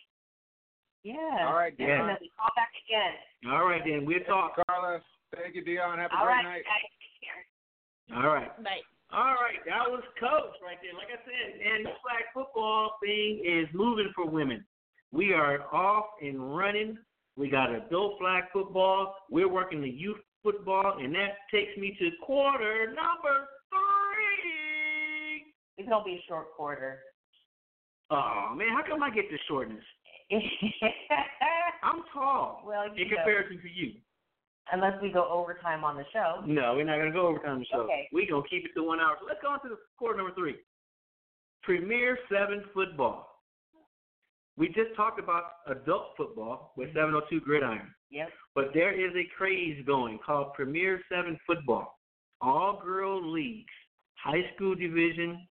Yeah. All right, Yeah. Definitely. Call back again. All right, then we'll talk. Carla, thank you, Dion. Have a All great right, night. guys. Take care. All right. Bye. All right, that was Coach right there. Like I said, and this flag football thing is moving for women. We are off and running. We got adult flag football. We're working the youth football, and that takes me to quarter number three. It's gonna be a short quarter. Oh man, how come I get the shortness? [laughs] I'm tall well, you in know, comparison to you. unless we go overtime on the show. No, we're not gonna go overtime the show. Okay. We're gonna keep it to one hour. So let's go on to the quarter number three. Premier Seven football. We just talked about adult football with mm-hmm. 702 Gridiron, Yep. but there is a craze going called Premier Seven football. All girl leagues, high school division,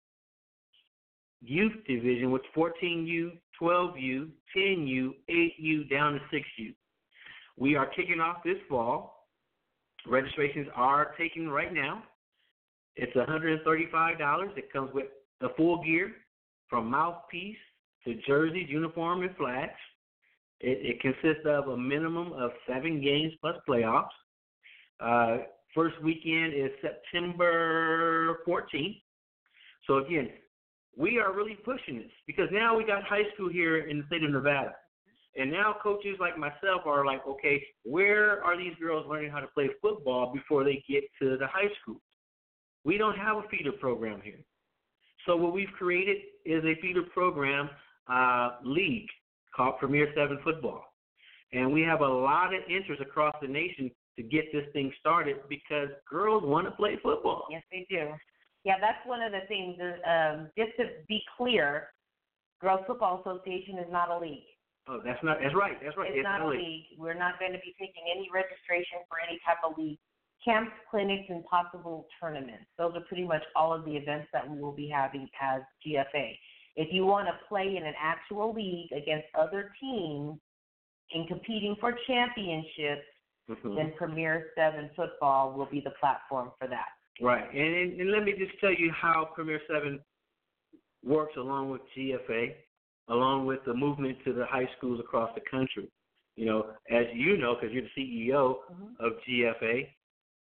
youth division with 14U, 12U, 10U, 8U, down to 6U. We are kicking off this fall. Registrations are taking right now. It's $135. It comes with the full gear from mouthpiece to jerseys, uniform, and flags. It, it consists of a minimum of seven games plus playoffs. Uh, first weekend is September 14th. So again, we are really pushing this because now we got high school here in the state of Nevada. And now coaches like myself are like, okay, where are these girls learning how to play football before they get to the high school? We don't have a feeder program here. So what we've created is a feeder program uh, league called Premier Seven Football. And we have a lot of interest across the nation to get this thing started because girls want to play football. Yes, they do. Yeah, that's one of the things. Um, just to be clear, Girls Football Association is not a league. Oh, that's not. That's right. That's right. It's not a league. We're not going to be taking any registration for any type of league. Camps, clinics, and possible tournaments. Those are pretty much all of the events that we will be having as GFA. If you want to play in an actual league against other teams and competing for championships, Mhm. then Premier 7 Football will be the platform for that. Right, and, and and let me just tell you how Premier Seven works along with GFA, along with the movement to the high schools across the country. You know, as you know, because you're the CEO of GFA,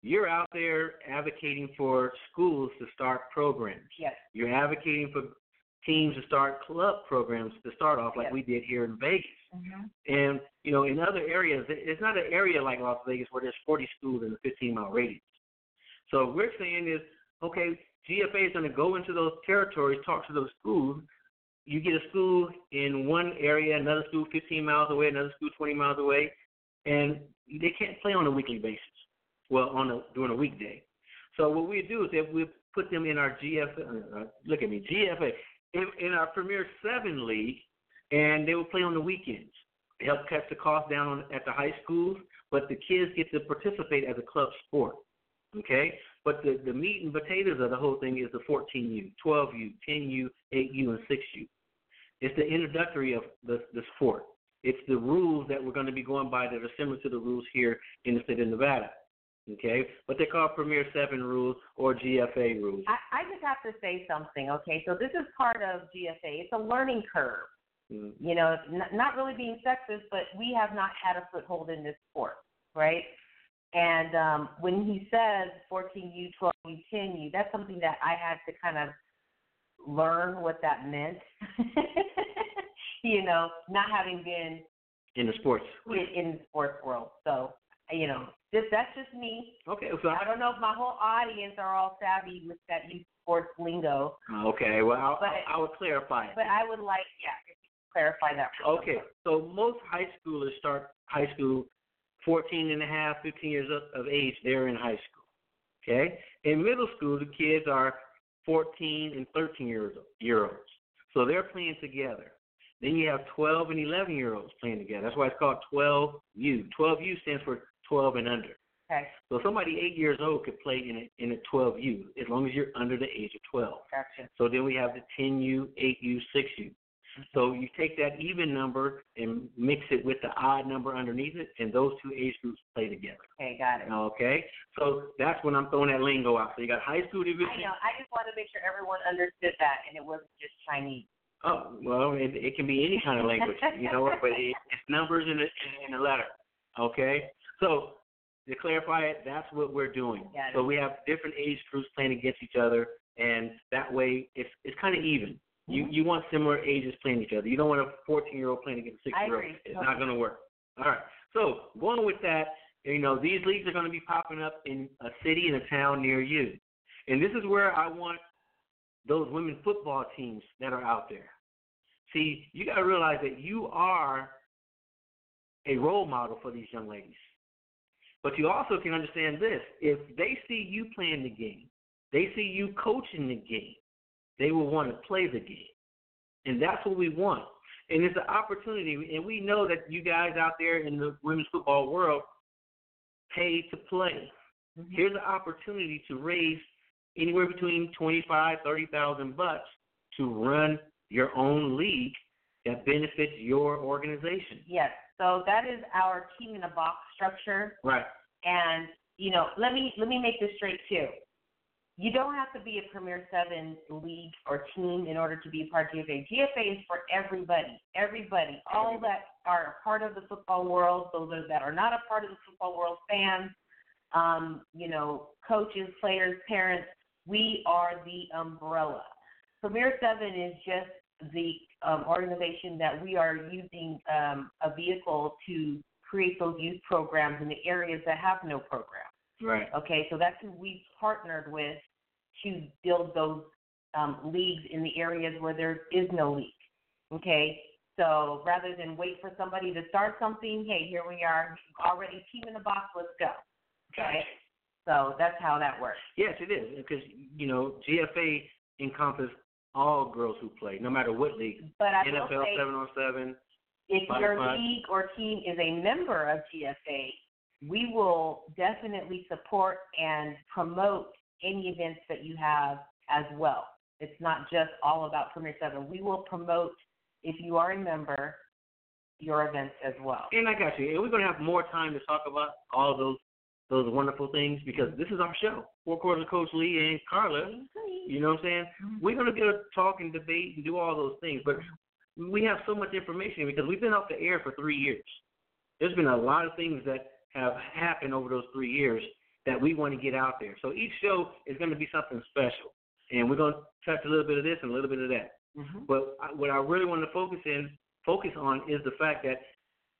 you're out there advocating for schools to start programs. Yes. You're advocating for teams to start club programs to start off, like Yes. we did here in Vegas. Mm-hmm. And you know, in other areas, it's not an area like Las Vegas where there's 40 schools in a 15 mile radius. So what we're saying is, okay, GFA is going to go into those territories, talk to those schools. You get a school in one area, another school 15 miles away, another school 20 miles away, and they can't play on a weekly basis. Well, on a during a weekday. So what we do is if we put them in our GFA, uh, look at me, GFA, in, in our Premier Seven league, and they will play on the weekends. It helps cut the cost down at the high schools, but the kids get to participate as a club sport. Okay? But the, the meat and potatoes of the whole thing is the 14U, 12U, 10U, 8U, and 6U. It's the introductory of the, the sport. It's the rules that we're going to be going by that are similar to the rules here in the state of Nevada. Okay? But they call Premier 7 rules or GFA rules. I, I just have to say something, okay? So this is part of GFA. It's a learning curve. Mm. You know, n- not really being sexist, but we have not had a foothold in this sport, right? And um, when he says 14U, 12U, 10U, that's something that I had to kind of learn what that meant. [laughs] you know, not having been In the sports. in, in the sports world. So, you know, just, that's just me. Okay, so I don't know if my whole audience are all savvy with that youth sports lingo, okay, well, I'll, But- I will clarify. but I would like, yeah, if you clarify that. for Okay, so most high schoolers start high school 14 and a half, 15 years of, of age, they're in high school. Okay? In middle school, the kids are 14 and 13 years year olds. So they're playing together. Then you have 12 and 11 year olds playing together. That's why it's called 12U. 12U stands for 12 and under. Okay, So somebody 8 years old could play in a, in a 12U as long as you're under the age of 12. gotcha. So then we have the 10U, 8U, 6U. So you take that even number and mix it with the odd number underneath it, and those two age groups play together. Okay, got it. Okay, so that's when I'm throwing that lingo out. So you got high school division. I know. I just wanted to make sure everyone understood that, and it wasn't just Chinese. Oh well, it, it can be any kind of language, you know, but it, it's numbers in a in a letter. Okay, so to clarify it, that's what we're doing. So we have different age groups playing against each other, and that way it's it's kind of even. You Mm-hmm. you want similar ages playing each other. You don't want a 14 year old playing against a 6 I year old. It's not going to work. All right. So going with that, you know, these leagues are going to be popping up in a city and a town near you, and this is where I want those women football teams that are out there. See, you got to realize that you are a role model for these young ladies. But you also can understand this if they see you playing the game, they see you coaching the game, they will want to play the game. And that's what we want. And it's an opportunity, and we know that you guys out there in the women's football world pay to play. Mm-hmm. Here's an opportunity to raise anywhere between twenty-five, thirty thousand bucks to run your own league that benefits your organization. Yes. So that is our team in a box structure. Right. And you know, let me let me make this straight too. You don't have to be a Premier Seven league or team in order to be a part of GFA. GFA is for everybody, everybody, all that are a part of the football world, those that are not a part of the football world, fans, um, you know, coaches, players, parents. We are the umbrella. Premier Seven is just the um, organization that we are using um, a vehicle to create those youth programs in the areas that have no program. Right. Okay, so that's who we partnered with to build those um, leagues in the areas where there is no league. Okay, so rather than wait for somebody to start something, hey, here we are, already team in the box, let's go. Okay, so that's how that works. Yes, it is because you know GFA encompasses all girls who play, no matter what league. But I NFL say, seven on seven. if Five your five. league or team is a member of GFA, we will definitely support and promote any events that you have as well. It's not just all about Premier Seven. We will promote, if you are a member, your events as well. And I got you. And we're gonna have more time to talk about all those those wonderful things because this is our show. Four quarters Coach Lee and Carla. You know what I'm saying? We're gonna get to talk and debate and do all those things, but we have so much information because we've been off the air for three years. There's been a lot of things that have happened over those three years that we want to get out there. So each show is going to be something special, and we're going to touch a little bit of this and a little bit of that. Mhm. But what I really want to focus in focus on is the fact that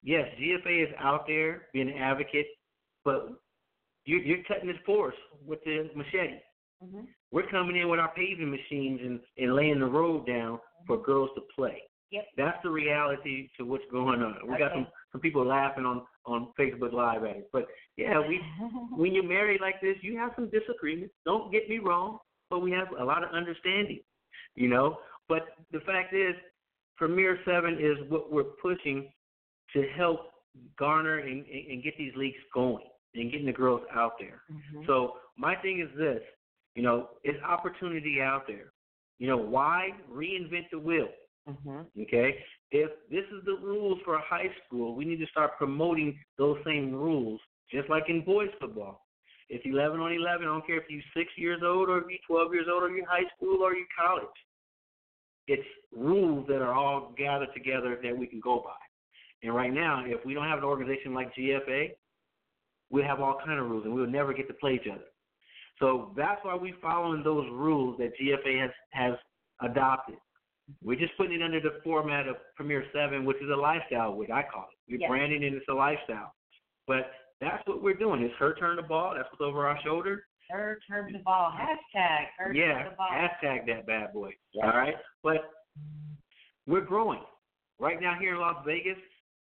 yes, GFA is out there being an advocate, but you, you're cutting this force with the machete. Mhm. We're coming in with our paving machines and, and laying the road down for girls to play. Yep. That's the reality to what's going on. We got some, some people laughing on, on Facebook Live at it. But yeah, we [laughs] when you're married like this, you have some disagreements. Don't get me wrong, but we have a lot of understanding, you know. But the fact is, Premier Seven is what we're pushing to help garner and, and and get these leagues going and getting the girls out there. Mhm. So my thing is this, you know, it's opportunity out there. You know, why reinvent the wheel? Mhm. Okay? If this is the rules for a high school, we need to start promoting those same rules, just like in boys football. If 11 on 11, I don't care if you're six years old or if you're 12 years old or you're high school or you're college. It's rules that are all gathered together that we can go by. And right now, if we don't have an organization like GFA, we have all kind of rules, and we'll never get to play each other. So that's why we're following those rules that GFA has has adopted. We're just putting it under the format of Premier Seven, which is a lifestyle, which I call it. We're Yes. branding it as a lifestyle. But that's what we're doing. It's her turn the ball. That's what's over our shoulder. Her turn the ball. Hashtag her yeah, turn the ball. hashtag that bad boy. Yeah. All right, but we're growing. Right now here in Las Vegas,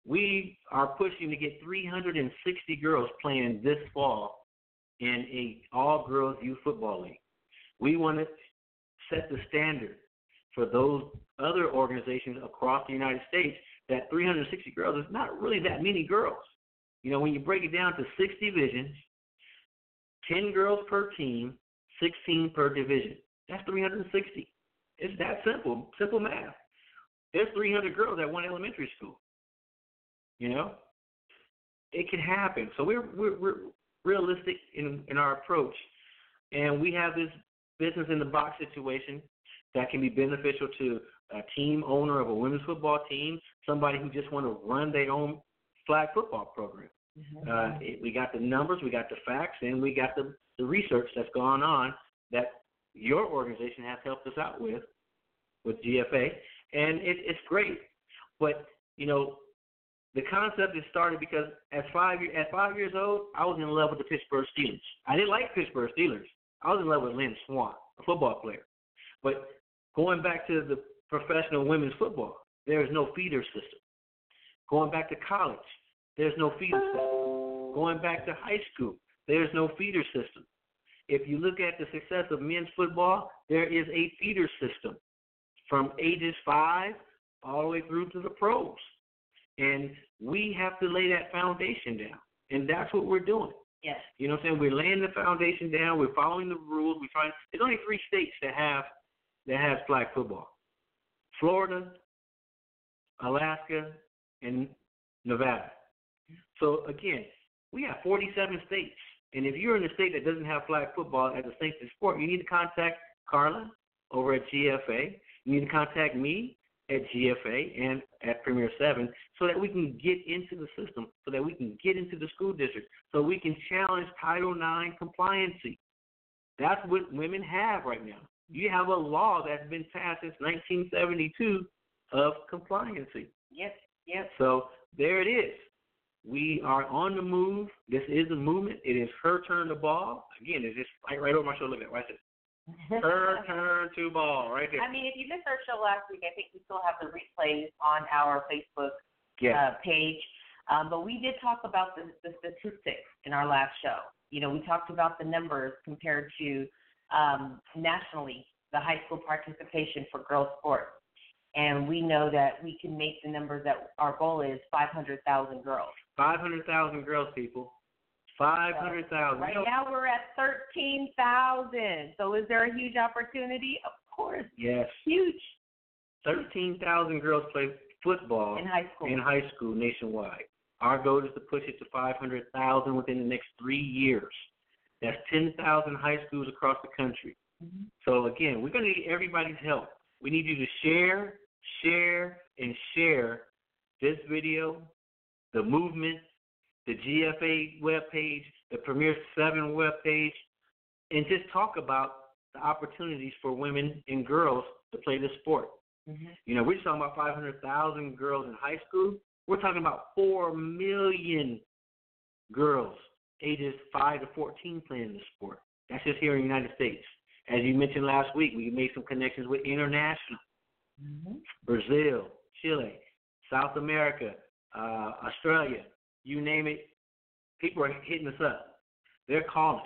we are pushing to get 360 girls playing this fall in a all-girls youth football league. We want to set the standard for those other organizations across the United States that 360 girls is not really that many girls. You know, when you break it down to six divisions, 10 girls per team, 16 per division. That's 360. It's that simple, simple math. There's 300 girls at one elementary school. You know, it can happen. So we're we're, we're realistic in in our approach, and we have this business in the box situation that can be beneficial to a team owner of a women's football team, somebody who just want to run their own flag football program. Uh, it, we got the numbers, we got the facts, and we got the, the research that's gone on that your organization has helped us out with, with GFA, and it, it's great. But you know, the concept is started because at five at five years old, I was in love with the Pittsburgh Steelers. I didn't like Pittsburgh Steelers. I was in love with Lynn Swann, a football player. But going back to the professional women's football, there is no feeder system. Going back to college, there's no feeder system. Going back to high school, there's no feeder system. If you look at the success of men's football, there is a feeder system from ages five all the way through to the pros. And we have to lay that foundation down. And that's what we're doing. Yes. You know what I'm saying? We're laying the foundation down. We're following the rules. We're trying. There's only three states that have that have flag football: Florida, Alaska, and Nevada. So again, we have 47 states, and if you're in a state that doesn't have flag football as a sanctioned sport, you need to contact Carla over at GFA. You need to contact me at GFA and at Premier Seven so that we can get into the system, so that we can get into the school district, so we can challenge Title IX compliancy. That's what women have right now. You have a law that's been passed since 1972 of compliancy. Yep. Yep. So there it is. We are on the move. This is a movement. It is her turn to ball. Again, it's just right, right over my shoulder. Look at it. Watch it. [laughs] Her turn to ball. Right there. I mean, if you missed our show last week, I think we still have the replays on our Facebook uh, page. Um, but we did talk about the, the statistics in our last show. You know, we talked about the numbers compared to um, nationally the high school participation for girls sports. And we know that we can make the numbers that our goal is 500,000 girls. 500,000 girls, people. 500,000. Right now we're at 13,000. So is there a huge opportunity? Of course, Yes. huge 13,000 girls play football in high school. in high school nationwide. Our goal is to push it to 500,000 within the next three years. That's 10,000 high schools across the country. Mhm. So again, we're going to need everybody's help. We need you to share, share, and share this video, the movement, the GFA webpage, the Premier 7 webpage, and just talk about the opportunities for women and girls to play this sport. Mhm. You know, we're talking about 500,000 girls in high school. We're talking about 4 million girls ages 5 to 14 playing the sport. That's just here in the United States. As you mentioned last week, we made some connections with international, Mhm. Brazil, Chile, South America, uh, Australia, you name it. People are hitting us up. They're calling.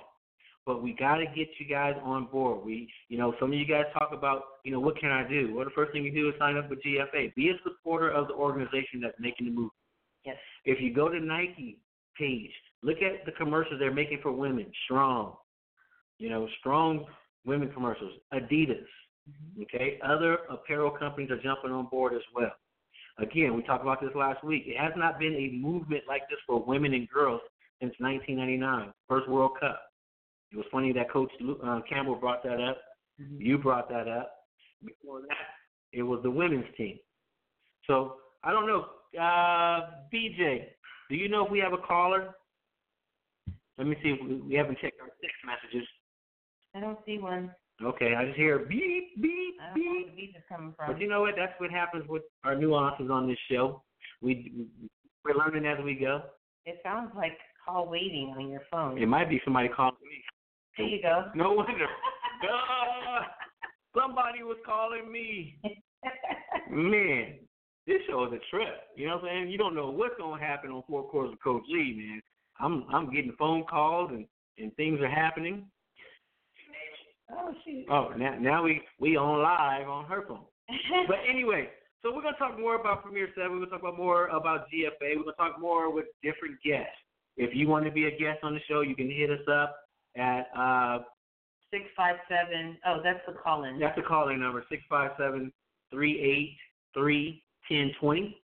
But we got to get you guys on board. We, you know, some of you guys talk about, you know, what can I do? Well, the first thing you do is sign up with GFA. Be a supporter of the organization that's making the move. Yes. If you go to Nike page, look at the commercials they're making for women. Strong, you know, strong women commercials. Adidas, mm-hmm. okay. Other apparel companies are jumping on board as well. Again, we talked about this last week. It has not been a movement like this for women and girls since 1999, first World Cup. It was funny that Coach uh, Campbell brought that up. You brought that up. Before that, it was the women's team. So I don't know, uh, BJ. Do you know if we have a caller? Let me see if we, we haven't checked our text messages. I don't see one. Okay, I just hear beep beep I beep. the is coming from. But you know what? That's what happens with our nuances on this show. We we're learning as we go. It sounds like call waiting on your phone. It might be somebody calling me. There you go. No wonder. Duh. Somebody was calling me. [laughs] Man, this show is a trip. You know what I'm saying? You don't know what's gonna happen on four quarters of Coach Lee, man. I'm I'm getting phone calls and and things are happening. Oh shoot. Oh, now now we we on live on her phone. [laughs] But anyway, so we're gonna talk more about Premier Seven. We're gonna talk about more about GFA. We're gonna talk more with different guests. If you want to be a guest on the show, you can hit us up at uh Six five seven. Oh, that's the call in. that's the calling number six five seven three eight three ten twenty.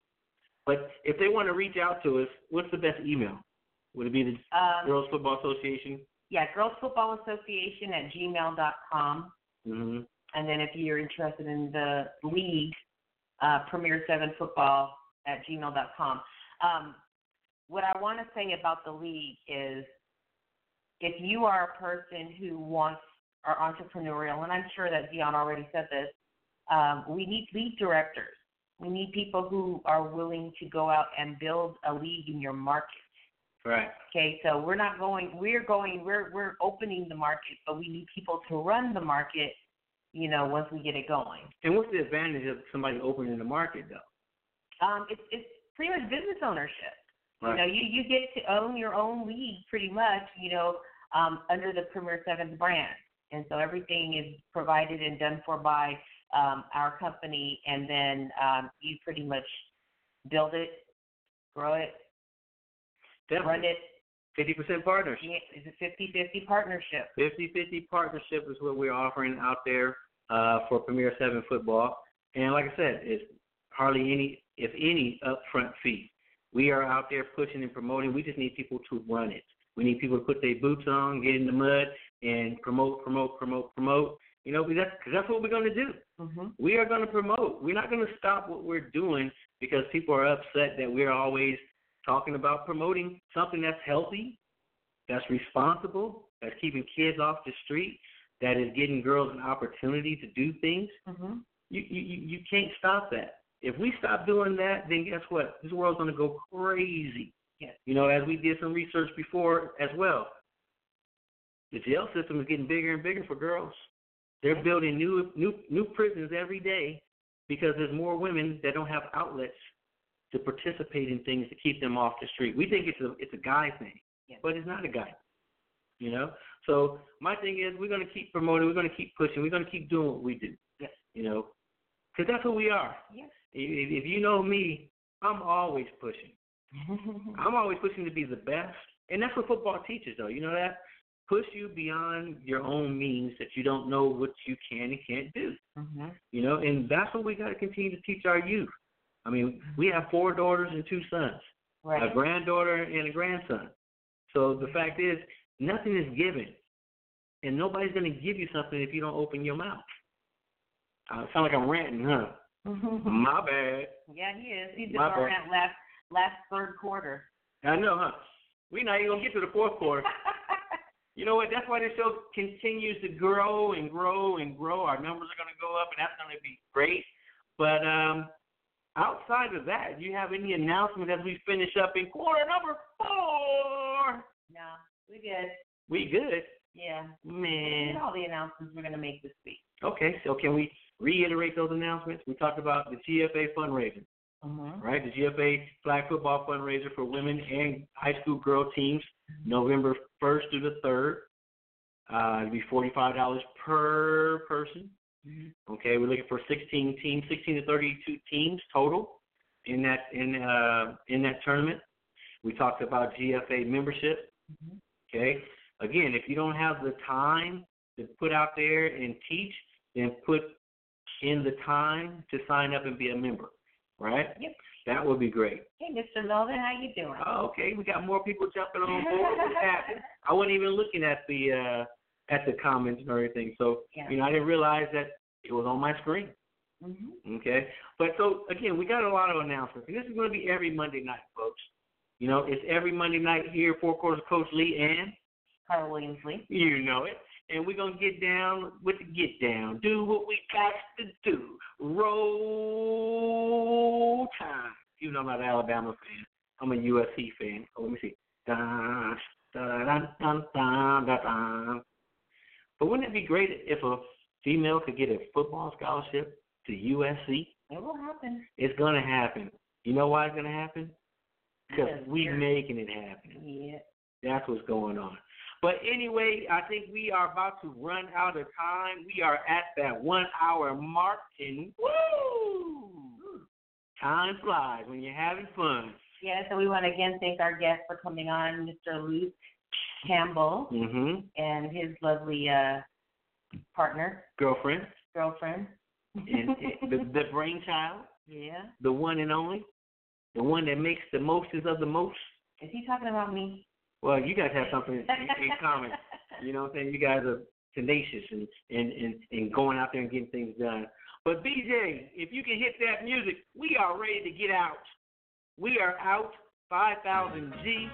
But if they want to reach out to us, what's the best email? Would it be the Um, Girls Football Association? Yeah, Girls Football Association at gmail.com. Mm-hmm. And then if you're interested in the league, uh, Premier Seven Football at gmail.com. Um, what I want to say about the league is if you are a person who wants are entrepreneurial, and I'm sure that Dion already said this, um, we need league directors. We need people who are willing to go out and build a league in your market. Right. Okay, so we're not going. We're going. We're we're opening the market, but we need people to run the market. You know, once we get it going. And what's the advantage of somebody opening the market though? Um, it's it's pretty much business ownership. Right. You know, you you get to own your own league pretty much. You know, um, under the Premier Seventh brand, and so everything is provided and done for by um, our company, and then um, you pretty much build it, grow it, run it. Fifty percent partnership. Yeah, It's a fifty-fifty partnership. 50-50 partnership is what we're offering out there uh, for Premier Seven football. And like I said, it's hardly any, if any, upfront fee. We are out there pushing and promoting. We just need people to run it. We need people to put their boots on, get in the mud, and promote, promote, promote, promote. You know, because that's, that's what we're going to do. Mm-hmm. We are going to promote. We're not going to stop what we're doing because people are upset that we're always talking about promoting something that's healthy, that's responsible, that's keeping kids off the street, that is getting girls an opportunity to do things. Mm-hmm. You you you can't stop that. If we stop doing that, then guess what? This world's going to go crazy. Yes. You know, as we did some research before as well, the jail system is getting bigger and bigger for girls. They're building new new new prisons every day because there's more women that don't have outlets to participate in things to keep them off the street. We think it's a it's a guy thing, Yes. but it's not a guy. You know. So my thing is, we're going to keep promoting. We're going to keep pushing. We're going to keep doing what we do. Yes. You know, because that's who we are. Yes. If, if you know me, I'm always pushing. [laughs] I'm always pushing to be the best, and that's what football teaches, though. You know that push you beyond your own means that you don't know what you can and can't do. mm-hmm. You know, and that's what we got to continue to teach our youth. I mean, we have four daughters and two sons, Right. a granddaughter and a grandson. So the fact is, nothing is given, and nobody's going to give you something if you don't open your mouth. I sound like I'm ranting, huh? [laughs] My bad. yeah, he is. He's been My bad. that last last third quarter. I know, huh? We're not even gonna get to the fourth quarter. [laughs] You know what? That's why this show continues to grow and grow and grow. Our numbers are going to go up, and that's going to be great. But um, outside of that, do you have any announcements as we finish up in quarter number four? no, we good. We good, Yeah. man. Look at all the announcements we're gonna make this week. Okay, so can we reiterate those announcements? We talked about the GFA fundraiser, Mm-hmm. right? The GFA flag football fundraiser for women and high school girl teams, November 1st through the 3rd. Uh, it'll be $45 per person. Okay, we're looking for 16 teams, 16 to 32 teams total in that in uh, in that tournament. We talked about GFA membership. Okay, again, if you don't have the time to put out there and teach, then put in the time to sign up and be a member. Right? Yep. That would be great. Hey, Mr. Melvin, how you doing? Oh, okay, we got more people jumping on board. [laughs] I wasn't even looking at the uh, at the comments and everything, so Yeah. you know I didn't realize that it was on my screen. Mm-hmm. Okay, but so again, we got a lot of announcements. And this is going to be every Monday night, folks. You know, it's every Monday night here, Four Quarters Coach Lee and Carl Williams Lee. you know it. And we're gonna get down with the get down. Do what we got to do. Roll time. Even though I'm not an Alabama fan, I'm a USC fan. Oh, let me see. Dun, dun, dun, dun, dun, dun, dun. But wouldn't it be great if a female could get a football scholarship to USC? It will happen. It's gonna happen. You know why it's gonna happen? Because Because we we're- making it happen. Yeah. That's what's going on. But anyway, I think we are about to run out of time. We are at that one hour mark, and woo! Time flies when you're having fun. Yeah, so we want to again thank our guest for coming on, Mr. Luke Campbell, Mm-hmm. and his lovely uh, partner, Girlfriend. girlfriend. and, and [laughs] the, the brainchild, yeah. the one and only, the one that makes the mostest of the most. Is he talking about me? Well, you guys have something in, in [laughs] common. You know what I'm saying? You guys are tenacious and, and, and, and going out there and getting things done. But BJ, if you can hit that music, we are ready to get out. We are out 5000 G.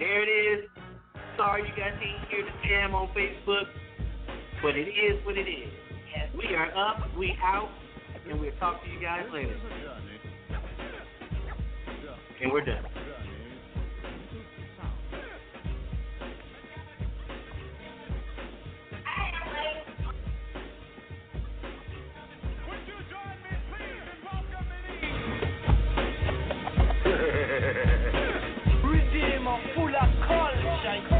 There it is. Sorry you guys can't hear the jam on Facebook, but it is what it is. We are up, we out, and we'll talk to you guys later. And we're done. Culture.